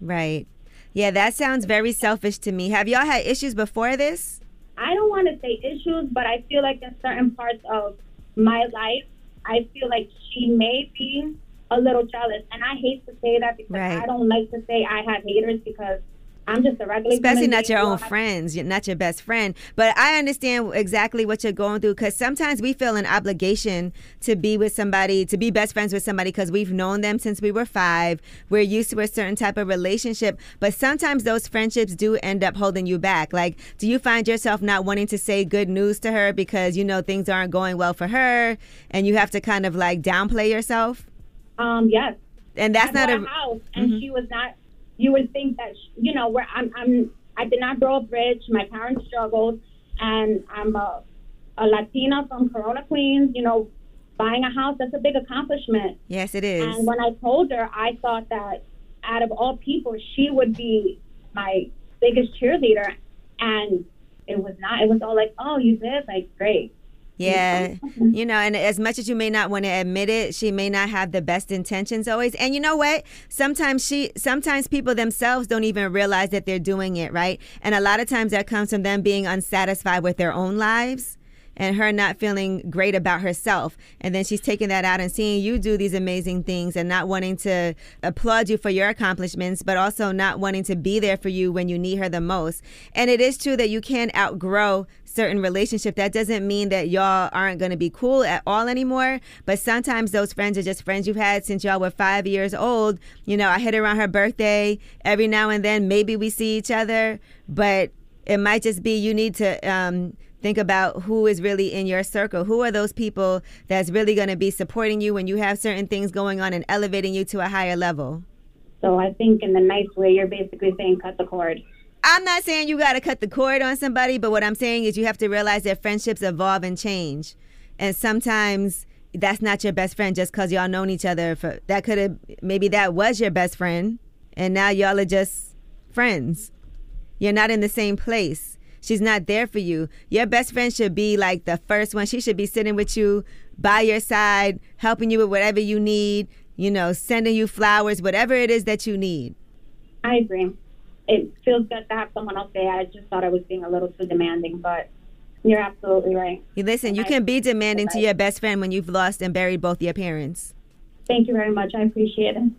Right. Yeah, that sounds very selfish to me. Have y'all had issues before this? I don't want to say issues, but I feel like in certain parts of my life, I feel like she may be a little jealous. And I hate to say that because Right. I don't like to say I have haters because I'm just a regular Especially not your own friends, you're not your best friend. But I understand exactly what you're going through because sometimes we feel an obligation to be with somebody, to be best friends with somebody because we've known them since we were five. We're used to a certain type of relationship. But sometimes those friendships do end up holding you back. Like, do you find yourself not wanting to say good news to her because you know things aren't going well for her and you have to kind of like downplay yourself? Um, yes. And that's I not a. house, and Mhm. she was not. You would think that you know where I'm. I'm. I did not grow up rich. My parents struggled, and I'm a, a Latina from Corona, Queens. You know, buying a house that's a big accomplishment. Yes, it is. And when I told her, I thought that out of all people, she would be my biggest cheerleader, and it was not. It was all like, "Oh, you did like great." Yeah. You know, and as much as you may not want to admit it, she may not have the best intentions always. And you know what? Sometimes she sometimes people themselves don't even realize that they're doing it, right? And a lot of times that comes from them being unsatisfied with their own lives and her not feeling great about herself. And then she's taking that out and seeing you do these amazing things and not wanting to applaud you for your accomplishments, but also not wanting to be there for you when you need her the most. And it is true that you can outgrow certain relationship that doesn't mean that y'all aren't going to be cool at all anymore. But sometimes those friends are just friends you've had since y'all were five years old. You know i hit her on her birthday. Every now and then maybe we see each other but it might just be you need to um, think about who is really in your circle. Who are those people that's really going to be supporting you when you have certain things going on and elevating you to a higher level? So I think in the nice way, you're basically saying cut the cord. I'm not saying you got to cut the cord on somebody, but what I'm saying is you have to realize that friendships evolve and change. And sometimes that's not your best friend just because y'all known each other for that could have maybe that was your best friend and now y'all are just friends. You're not in the same place. She's not there for you. Your best friend should be like the first one. She should be sitting with you by your side, helping you with whatever you need, you know, sending you flowers, whatever it is that you need. I agree. It feels good to have someone else there. I just thought I was being a little too demanding, but you're absolutely right. You listen, you can be demanding to your best friend when you've lost and buried both your parents. Thank you very much. I appreciate it.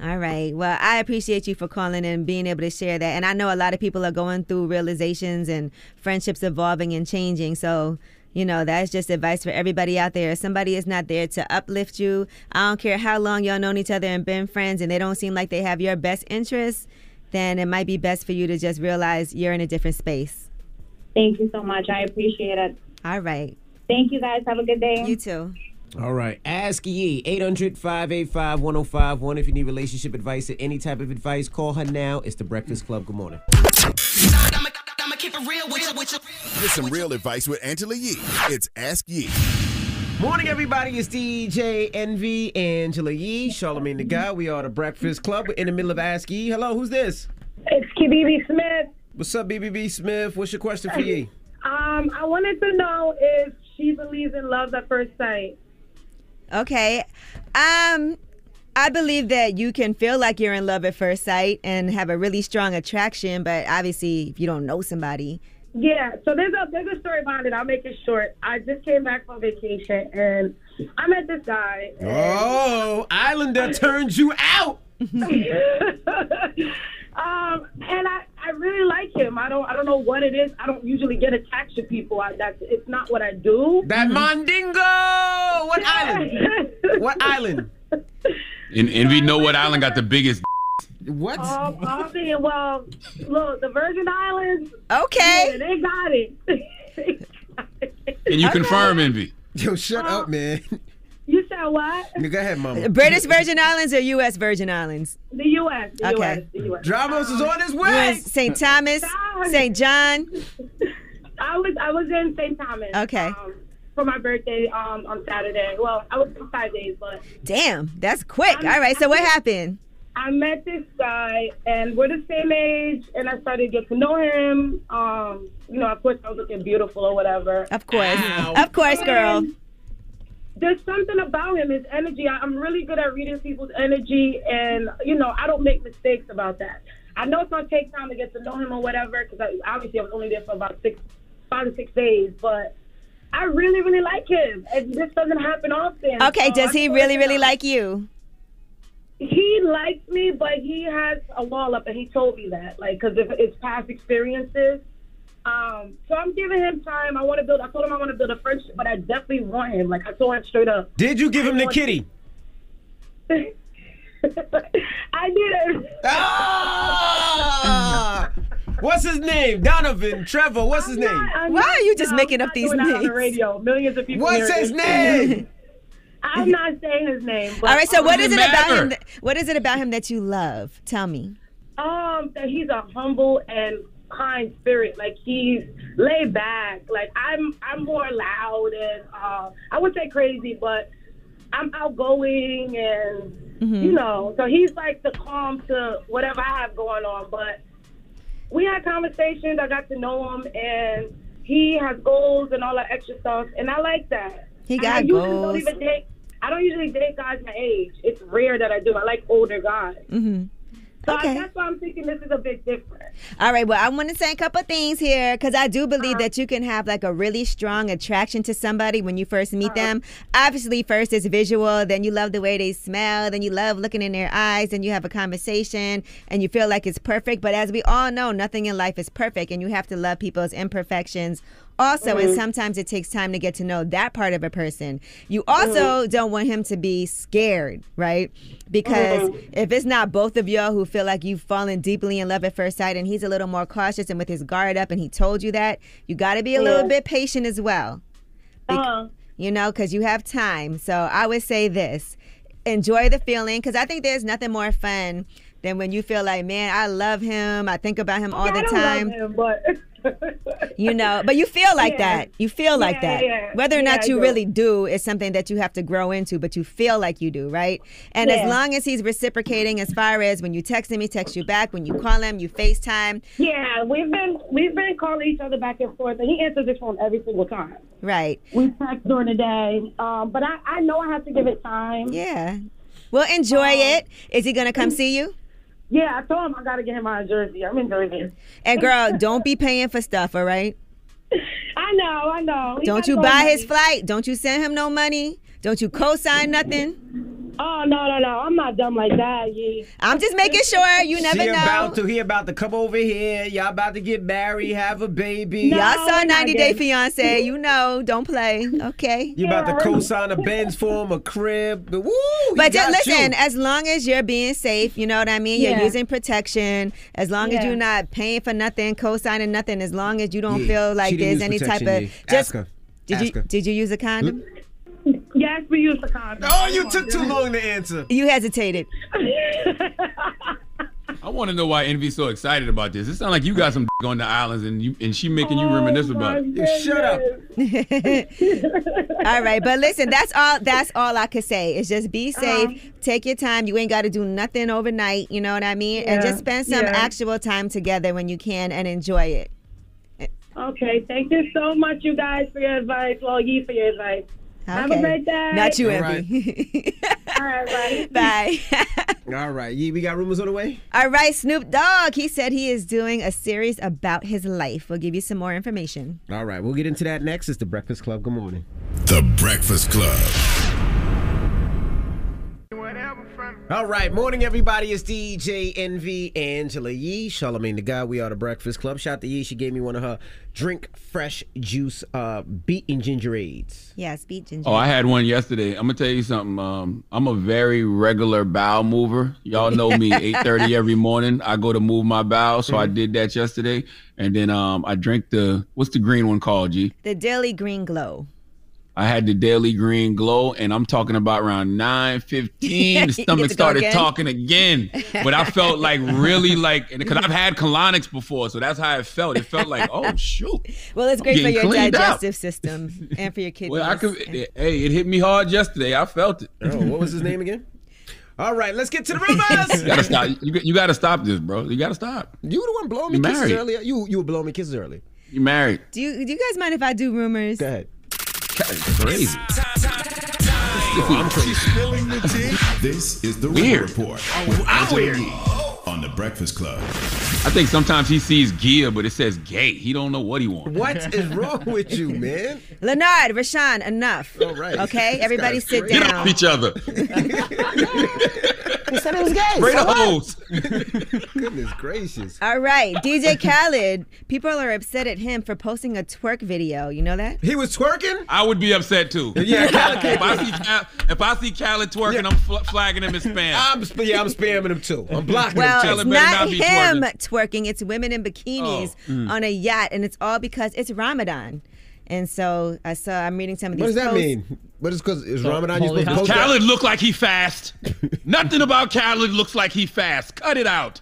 All right. Well, I appreciate you for calling and being able to share that. And I know a lot of people are going through realizations and friendships evolving and changing. So, you know, that's just advice for everybody out there. If somebody is not there to uplift you, I don't care how long y'all known each other and been friends and they don't seem like they have your best interests, then it might be best for you to just realize you're in a different space. Thank you so much. I appreciate it. All right. Thank you guys. Have a good day. You too. All right. Ask Yee, 800 585 1051. If you need relationship advice or any type of advice, call her now. It's The Breakfast Club. Good morning. Get some real advice with Angela Yee. It's Ask Yee. Morning, everybody. It's DJ Envy, Angela Yee, Charlamagne the Guy. We are The Breakfast Club. We're in the middle of Ask Yee. Hello, who's this? It's KBB Smith. What's up, BBB Smith? What's your question for Yee? Um, I wanted to know if she believes in love at first sight. Okay. Um I believe that you can feel like you're in love at first sight and have a really strong attraction, but obviously if you don't know somebody. Yeah, so there's a there's a story behind it. I'll make it short. I just came back from vacation and I met this guy. Oh, Islander turned you out. Um, and I, I really like him. I don't I don't know what it is. I don't usually get attached to people. I, that's it's not what I do. That Mandingo. What island? What island? And we know what island got the biggest. What? Um, I'm thinking, well, look, the Virgin Islands. Okay. yeah, they got it. Can you confirm Envy? Yo, shut up, man. you said what? Go ahead, mama. British Virgin Islands or U.S. Virgin Islands? The U.S. The Okay. U.S. The U.S. Dramos is on his way. US, St. Thomas, St. John. I was I was in St. Thomas. Okay. Um, for my birthday um, on Saturday. Well, I was for five days, but Damn, that's quick. All right, so what happened? I met this guy, and we're the same age, and I started to get to know him. Um, you know, of course, I was looking beautiful or whatever. Of course. Of course, girl. And There's something about him, his energy. I- I'm really good at reading people's energy, and you know, I don't make mistakes about that. I know it's gonna take time to get to know him or whatever, because I, obviously I was only there for about six, five to six days, but. I really, really like him. And this doesn't happen often. Okay, so does I he really, really like you? He likes me, but he has a wall up, and he told me that, like, because of his past experiences. Um, so I'm giving him time. I want to build. I told him I want to build a friendship, but I definitely want him. Like I told him straight up. Did you give him the kitty? I did it. Ah! What's his name? Donovan, Trevor. What's his name? Why are you just making up these doing that on names? the radio. Millions of people. What's his name? I'm not saying his name. But All right, so what is it about him? That, what is it about him that you love? Tell me. Um, that he's a humble and kind spirit. Like he's laid back. Like I'm, I'm more loud and uh, I would say crazy, but I'm outgoing and Mm-hmm. you know. So he's like the calm to whatever I have going on. But we had conversations. I got to know him, and he has goals and all that extra stuff, and I like that. He got I usually goals. Don't even date, I don't usually date guys my age. It's rare that I do. I like older guys. Mm-hmm. So Okay. I, that's why I'm thinking this is a bit different. All right, well, I want to say a couple things here because I do believe that you can have like a really strong attraction to somebody when you first meet them. Obviously, first it's visual, then you love the way they smell, then you love looking in their eyes, and you have a conversation and you feel like it's perfect. But as we all know, nothing in life is perfect, and you have to love people's imperfections also and Mhm. sometimes it takes time to get to know that part of a person. You also don't want him to be scared right? Because Mhm. if it's not both of y'all who feel like you've fallen deeply in love at first sight and he's a little more cautious and with his guard up and he told you that you got to be a little bit patient as well. Uh-huh. you know because you have time. So i would say this. Enjoy the feeling because i think there's nothing more fun than when you feel like man i love him. I think about him all Yeah, the I don't time. love him, but you know but you feel like Yeah. that. You feel like Yeah, that. whether or not you really do is something that you have to grow into but you feel like you do right? And as long as he's reciprocating as far as when you text him he texts you back when you call him you facetime. Yeah, we've been we've been calling each other back and forth, and he answers his phone every single time. right. We text during the day, um, but I, I know I have to give it time. yeah. Well enjoy it. Is he gonna come see you Yeah, I told him I gotta get him out of Jersey. I'm in Jersey. and girl don't be paying for stuff all right I know, I know. He don't you buy with his flight don't you send him no money don't you co-sign nothing Oh no, no, no! I'm not dumb like that. Yee. i'm just making sure you never she know about to. He about to come over here. Y'all about to get married, have a baby. Y'all saw 90 Day Fiance. You know, don't play. Okay. You about to co-sign a Benz for him, a crib. Woo! But just listen, you. as long as you're being safe, you know what I mean? You're Yeah. using protection. As long as you're not paying for nothing, co-signing nothing, as long as you don't Yeah, feel like she there's any type of yeah. Ask just her. did Ask you her. did you use a condom? Yes, we use the condom. Oh, you took too long to answer. You hesitated. I want to know why Envy's so excited about this. It sounds like you got some on the islands and you and she making you reminisce about it. shut up. all right, but listen, that's all that's all I could say. Is just be safe, Uh-huh. take your time. You ain't got to do nothing overnight, you know what I mean? And just spend some yeah. actual time together when you can and enjoy it. Okay, thank you so much, you guys, for your advice. Well, Yee for your advice. Have a great day. Not you, All Envy. All right, bye. All right, yeah, we got rumors on the way. All right, Snoop Dogg. He said he is doing a series about his life. We'll give you some more information. All right, we'll get into that next. It's the Breakfast Club. Good morning. The Breakfast Club. All right, morning everybody. It's DJ Envy Angela Yee, Charlamagne the guy. We are the Breakfast Club. Shout out to Yee. She gave me one of her drink fresh juice uh beet and ginger aids. Yes, beat ginger. Oh, I had one yesterday. I'm gonna tell you something. Um, I'm a very regular bowel mover. Y'all know me. 8:30 every morning. I go to move my bowel, so I Mm-hmm. did that yesterday. And then um, I drank the what's the green one called? G. The Daily Green Glow. I had the Daily Green Glow, and I'm talking about around 9:15. The stomach started again? talking again, but I felt like really like because I've had colonics before, so that's how it felt. It felt like oh shoot. Well, it's great for your cleaned out. digestive system and for your kidneys. Well, I could. Hey, it hit me hard yesterday. I felt it. Oh, what was his name again? All right, let's get to the rumors. you gotta stop. You, got- you gotta stop this, bro. You gotta stop. You were the one blowing me You kisses married. earlier. You you were blowing me kisses earlier. You married. Do you do you guys mind if I do rumors? Go ahead. Crazy. I'm crazy. Spilling the tea. This is the Weird. Report. With weird. On the Breakfast Club. I think sometimes he sees gear, but it says gay. He don't know what he wants. What is wrong with you, man? Lenard, Rashawn, enough. All right. Okay, This everybody guy's sit crazy. Get down. off each other. He said it was gay. Spray the hose. Goodness gracious. All right, DJ Khaled. People are upset at him for posting a twerk video. You know that? He was twerking. I would be upset too. Yeah, Khaled if I see Cal- if I see Khaled twerking, I'm fl- flagging him as spam. I'm yeah, I'm spamming him too. I'm blocking Well, him it's not, not him twerking. Twerking. It's women in bikinis Oh, mm. on a yacht, and it's all because it's Ramadan. And so I saw. I'm reading some of these. What does that posts. mean? it's because is Ramadan? You holy supposed to Does post that? Khaled look like he fast? Nothing about Khaled looks like he fast. Cut it out.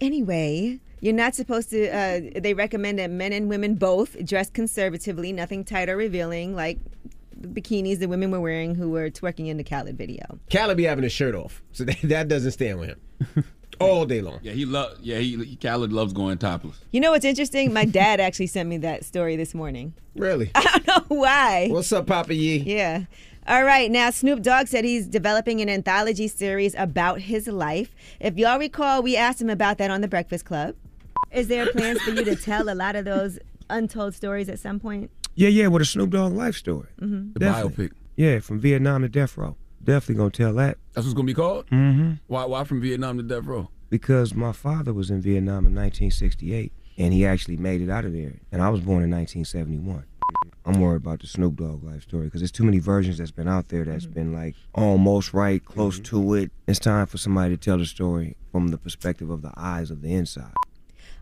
Anyway, you're not supposed to. Uh, they recommend that men and women both dress conservatively, nothing tight or revealing, like the bikinis the women were wearing who were twerking in the Khaled video. Khaled be having his shirt off, so that, that doesn't stand with him all day long. Yeah, he love. Yeah, he, he Khaled loves going topless. You know what's interesting? My dad actually sent me that story this morning. Really? I don't know why. What's up, Papa Yee? Yeah. All right. Now, Snoop Dogg said he's developing an anthology series about his life. If y'all recall, we asked him about that on The Breakfast Club. Is there plans for you to tell a lot of those untold stories at some point? Yeah, yeah, with a Snoop Dogg life story. Mm-hmm. The Definitely. biopic. Yeah, from Vietnam to death row. Definitely gonna tell that. That's what's gonna be called. Mm-hmm. Why? Why from Vietnam to death row? Because my father was in Vietnam in 1968, and he actually made it out of there. And I was born in 1971. I'm worried about the Snoop Dogg life story because there's too many versions that's been out there that's been like almost right, close to it. It's time for somebody to tell the story from the perspective of the eyes of the inside.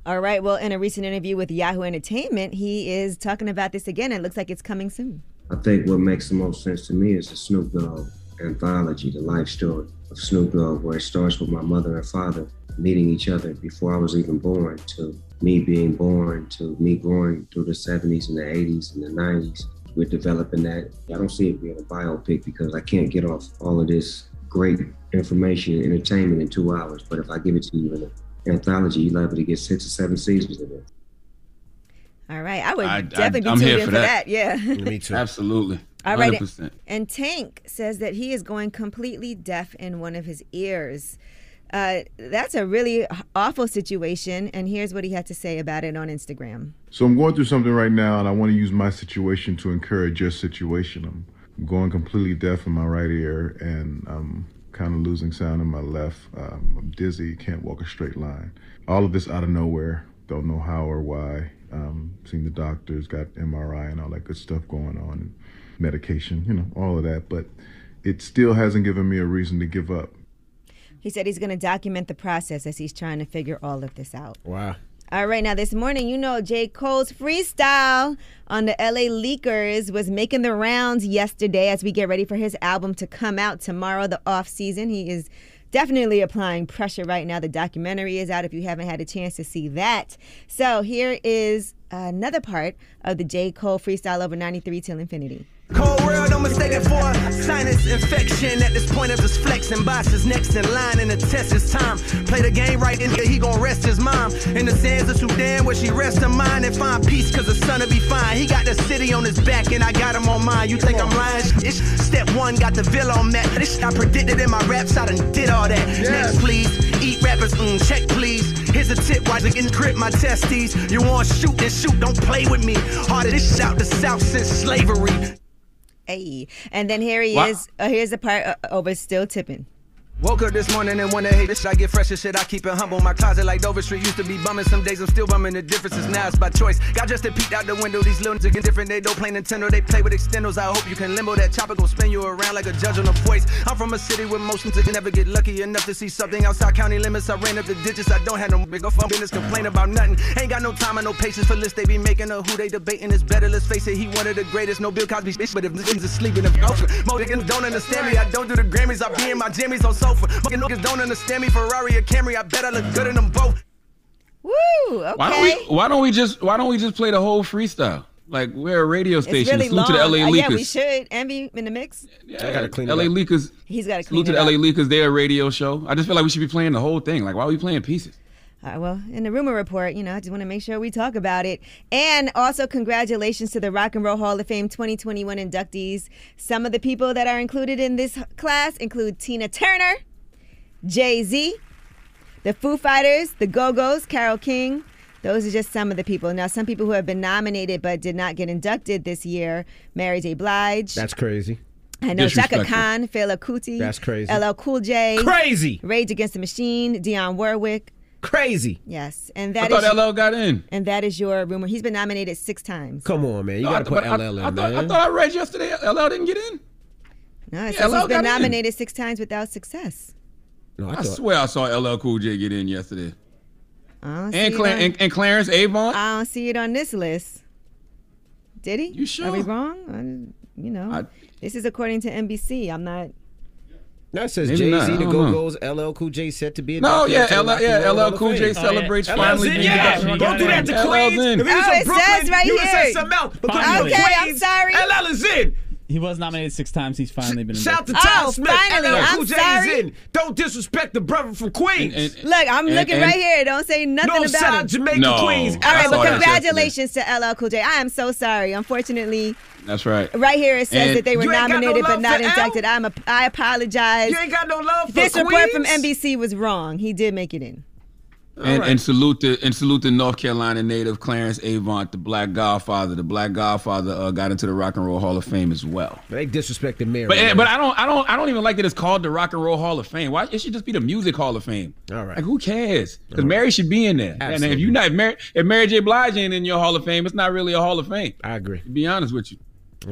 All right. Well, in a recent interview with Yahoo Entertainment, he is talking about this again. It looks like it's coming soon. I think what makes the most sense to me is the Snoop Dogg anthology, the life story of Snoop Dogg, where it starts with my mother and father meeting each other before I was even born, to me being born, to me growing through the 70s and the 80s and the 90s. We're developing that. I don't see it being a biopic because I can't get off all of this great information and entertainment in two hours. But if I give it to you in an anthology, you're liable to get six or seven seasons of it. All right. I would I- I- definitely be I'm tuned here in for for that. that. Yeah. Me too. Absolutely. All right. 100%. And Tank says that he is going completely deaf in one of his ears. Uh, that's a really awful situation. And here's what he had to say about it on Instagram. So I'm going through something right now, and I want to use my situation to encourage your situation. I'm, I'm going completely deaf in my right ear, and I'm kind of losing sound in my left. Um, I'm dizzy, can't walk a straight line. All of this out of nowhere. Don't know how or why. Um, seen the doctors, got MRI and all that good stuff going on, and medication, you know, all of that. But it still hasn't given me a reason to give up. He said he's going to document the process as he's trying to figure all of this out. Wow. All right, now this morning, you know, J. Cole's freestyle on the LA Leakers was making the rounds yesterday as we get ready for his album to come out tomorrow, the off season. He is definitely applying pressure right now. The documentary is out if you haven't had a chance to see that. So here is another part of the J. Cole freestyle over 93 till infinity. Cold world, don't mistake it for a sinus infection. At this point of just flexing, boss is next in line in the test his time. Play the game right, and he gon' rest his mom. In the sands of Sudan, where she rests her mind and find peace, cause the son'll be fine. He got the city on his back, and I got him on mine. You think I'm lying? Ish. Step one, got the villa on that. This shit I predicted in my raps, I done did all that. Next, please. Eat rappers, mm, check, please. Here's a tip, why they encrypt my testes. You want shoot, then shoot, don't play with me. Harder this shit out the South since slavery. Hey. And then here he Wow. is. Uh, here's the part uh, over still tipping. Woke up this morning and wanna hate this. shit. I get fresh as shit. I keep it humble. My closet like Dover Street used to be bumming. Some days I'm still bumming. The difference is now it's by choice. Got just to peek out the window. These little niggas different. They don't play Nintendo. They play with extendos. I hope you can limbo. That chopper gon' spin you around like a judge on a voice. I'm from a city with motions. Can never get lucky enough to see something outside county limits. I ran up the digits. I don't have no big off business. Complain about nothing. Ain't got no time and no patience for lists. They be making a who they debating is better. Let's face it. He one of the greatest. No Bill Cosby bitch. But if niggas is sleeping, if most niggas don't understand me, I don't do the Grammys. I be in my jammies on sofa. Fucking niggas don't understand me. Ferrari or Camry. I bet I look good in them both. Woo! Okay. Why don't we? Why don't we just? Why don't we just play the whole freestyle? Like we're a radio It's station. really Salute long. to the LA Uh, yeah, we Leakers. should. Envy in the mix. Yeah, I gotta clean up. LA Leakers. He's got to clean Salute to the up. LA Leakers. They're a radio show. I just feel like we should be playing the whole thing. Like why are we playing pieces? All right, well, in the rumor report, you know, I just want to make sure we talk about it. And also, congratulations to the Rock and Roll Hall of Fame 2021 inductees. Some of the people that are included in this class include Tina Turner, Jay Z, the Foo Fighters, the Go Go's, Carole King. Those are just some of the people. Now, some people who have been nominated but did not get inducted this year Mary J. Blige. That's crazy. I know Chaka Disrespectful. Khan, Fela Kuti. That's crazy. LL Cool J. Crazy. Rage Against the Machine, Dionne Warwick. Crazy. Yes, and that I that is thought LL got in. and that is your rumor. He's been nominated six times. Come on, man. You No, gotta put but I- LL in, I, thought, man. I thought I read yesterday LL didn't get in. No, it Yeah, LL he's been got in. nominated six times without success. No, I, swear I saw LL Cool J get in yesterday. I don't And, see it Cla- on- and, and Clarence Avant. I don't see it on this list. Did he? You sure? Are we wrong? I, you know, this is according to NBC. I'm not. No, it says Jay Z Z, I the don't Go know. Go's, LL Cool J set to be. No, yeah, the LL Rock yeah, Roll LL Cool J oh, Fame. celebrates LL's finally in, being yeah. inducted. Don't do that to LL's Queens. in. If he was Oh, from it Brooklyn, says right you would have here. said something else. Because Finally. you're Okay, I'm sorry. LL is in. He was nominated six times. He's finally been Shout to inducted. Tom Oh, Smith. finally. LL I'm Cool J sorry. is in. Don't disrespect the brother from Queens. Look, I'm and- looking and- right here. Don't say nothing North about Side it. Jamaica, No. Queens. All right, but congratulations to LL Cool J. I am so sorry. Unfortunately, That's right. right here it says And- that they were You ain't got no nominated but not for L? inducted. I'm a, I apologize. You ain't got no love for This Queens. report from NBC was wrong. He did make it in. And, right. and salute to and salute to North Carolina native Clarence Avant, the Black Godfather. The Black Godfather uh, got into the Rock and Roll Hall of Fame as well. They disrespected Mary. But eh, but I don't I don't I don't even like that it's called the Rock and Roll Hall of Fame. Why it should just be the Music Hall of Fame? All right. Like who cares? Because Mary should be in there. And if Absolutely. you not if Mary, if Mary J. Blige ain't in your Hall of Fame, it's not really a Hall of Fame. I agree. To be honest with you.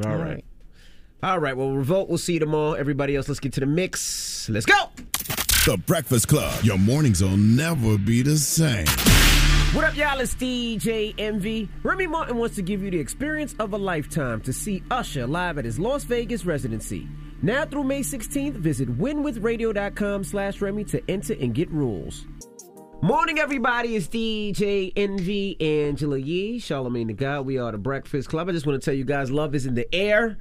All right. All right. Well, Revolt, we'll see you tomorrow. Everybody else, let's get to the mix. Let's go. The Breakfast Club. Your mornings will never be the same. What up, y'all? It's DJ Envy. Remy Martin wants to give you the experience of a lifetime to see Usher live at his Las Vegas residency. Now through May 16th, visit winwithradio.com slash Remy to enter and get rules. Morning, everybody. It's DJ Envy Angela Yee, Charlamagne the God. We are the Breakfast Club. I just want to tell you guys, love is in the air.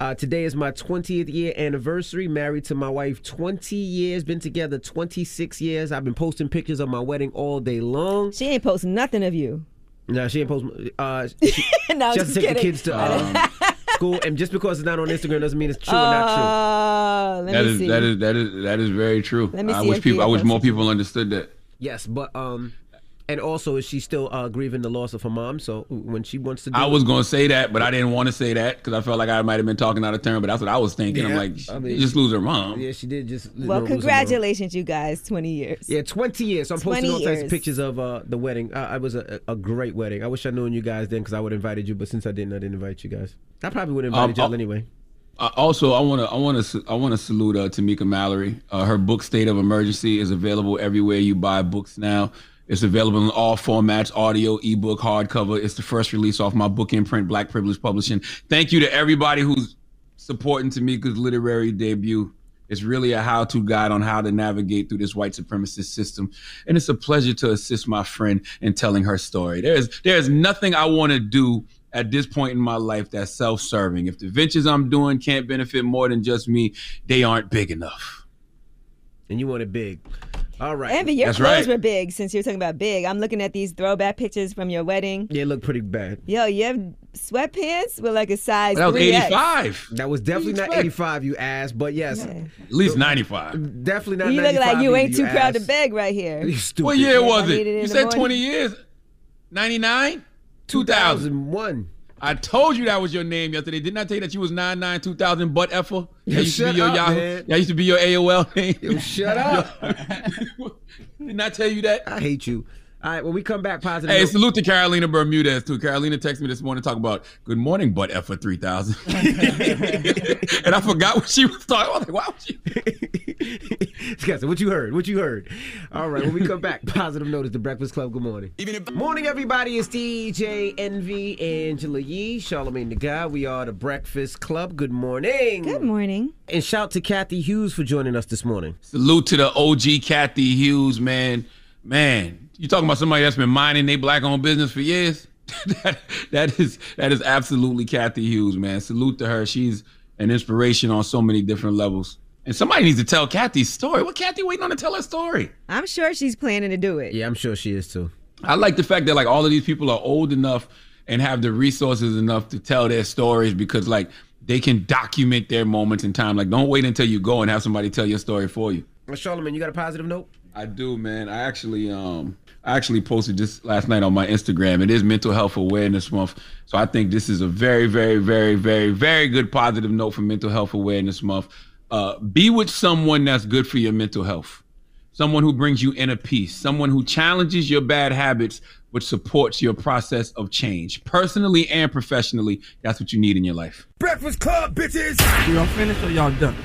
Uh, today is my 20th year anniversary. Married to my wife 20 years. Been together 26 years. I've been posting pictures of my wedding all day long. She ain't posting nothing of you. No, she ain't post. Uh, she, no, I'm she has just to take the kids to um, school, and just because it's not on Instagram doesn't mean it's true or not true. Uh, let That me is see. that is that is that is very true. Let me I see wish people I wish more people understood that. Yes, but um, and also is she still uh, grieving the loss of her mom? So when she wants to, do I it- was gonna say that, but I didn't want to say that because I felt like I might have been talking out of turn. But that's what I was thinking. I'm Yeah, like, I mean, just lose her mom. Yeah, she did just. you know, well, lose her mom. congratulations, you guys. 20 years. Yeah, 20 years. So I'm posting all types of pictures of uh, the wedding. Uh, it was a, a great wedding. I wish I'd known you guys then because I would have invited you, but since I didn't, I didn't invite you guys. I probably would have invited Um, y'all uh, anyway. Uh, also, I want to I want to I want to salute uh, Tamika Mallory. Uh, her book State of Emergency is available everywhere you buy books now. It's available in all formats: audio, ebook, hardcover. It's the first release off my book imprint, Black Privilege Publishing. Thank you to everybody who's supporting Tamika's literary debut. It's really a how-to guide on how to navigate through this white supremacist system, and it's a pleasure to assist my friend in telling her story. There's there's nothing I want to do at this point in my life that's self-serving. If the ventures I'm doing can't benefit more than just me, they aren't big enough. And you want it big. All right. Envy, your That's clothes right. were big since you're talking about big. I'm looking at these throwback pictures from your wedding. They look pretty bad. Yo, you have sweatpants with like a size That was 3X. 85. That was definitely not 85, you ass, but yes. At least 95. Definitely not You look like you ain't either, too proud to beg right here. You stupid. What year was I it? it You said morning. 20 years. 99? 2000. 2001. I told you that was your name yesterday. Didn't I tell you that you was 99 2000 butt effer? That used to be your up, Yahoo. man. That used to be your AOL name. Yo, shut up. Didn't I tell you that? I hate you. All right, when we come back, positive. Hey, note- salute to Carolina Bermudez too. Carolina texted me this morning talking about good morning, butt effer 3000. and I forgot what she was talking. I was like, why would she? Scott, what you heard? What you heard? All right, when we come back, positive note is the Breakfast Club. Good morning. If- morning, everybody. It's DJ Envy, Angela Yee, Charlamagne the Guy. We are the Breakfast Club. Good morning. Good morning. And shout to Cathy Hughes for joining us this morning. Salute to the OG Cathy Hughes, man. Man, you talking about somebody that's been minding their black owned business for years? that, that is that is absolutely Cathy Hughes, man. Salute to her. She's an inspiration on so many different levels. And somebody needs to tell Cathy's story. What Cathy waiting on to tell her story? I'm sure she's planning to do it. Yeah, I'm sure she is too. I like the fact that like all of these people are old enough and have the resources enough to tell their stories because like they can document their moments in time. Like don't wait until you go and have somebody tell your story for you. Well, Charlamagne, you got a positive note? I do, man. I actually um I actually posted this last night on my Instagram. It is mental health awareness month. So I think this is a very, very, very, very, very good positive note for mental health awareness month. Uh, be with someone that's good for your mental health. Someone who brings you inner peace, someone who challenges your bad habits but supports your process of change. Personally and professionally, that's what you need in your life. Breakfast Club, bitches! Y'all finished or y'all done?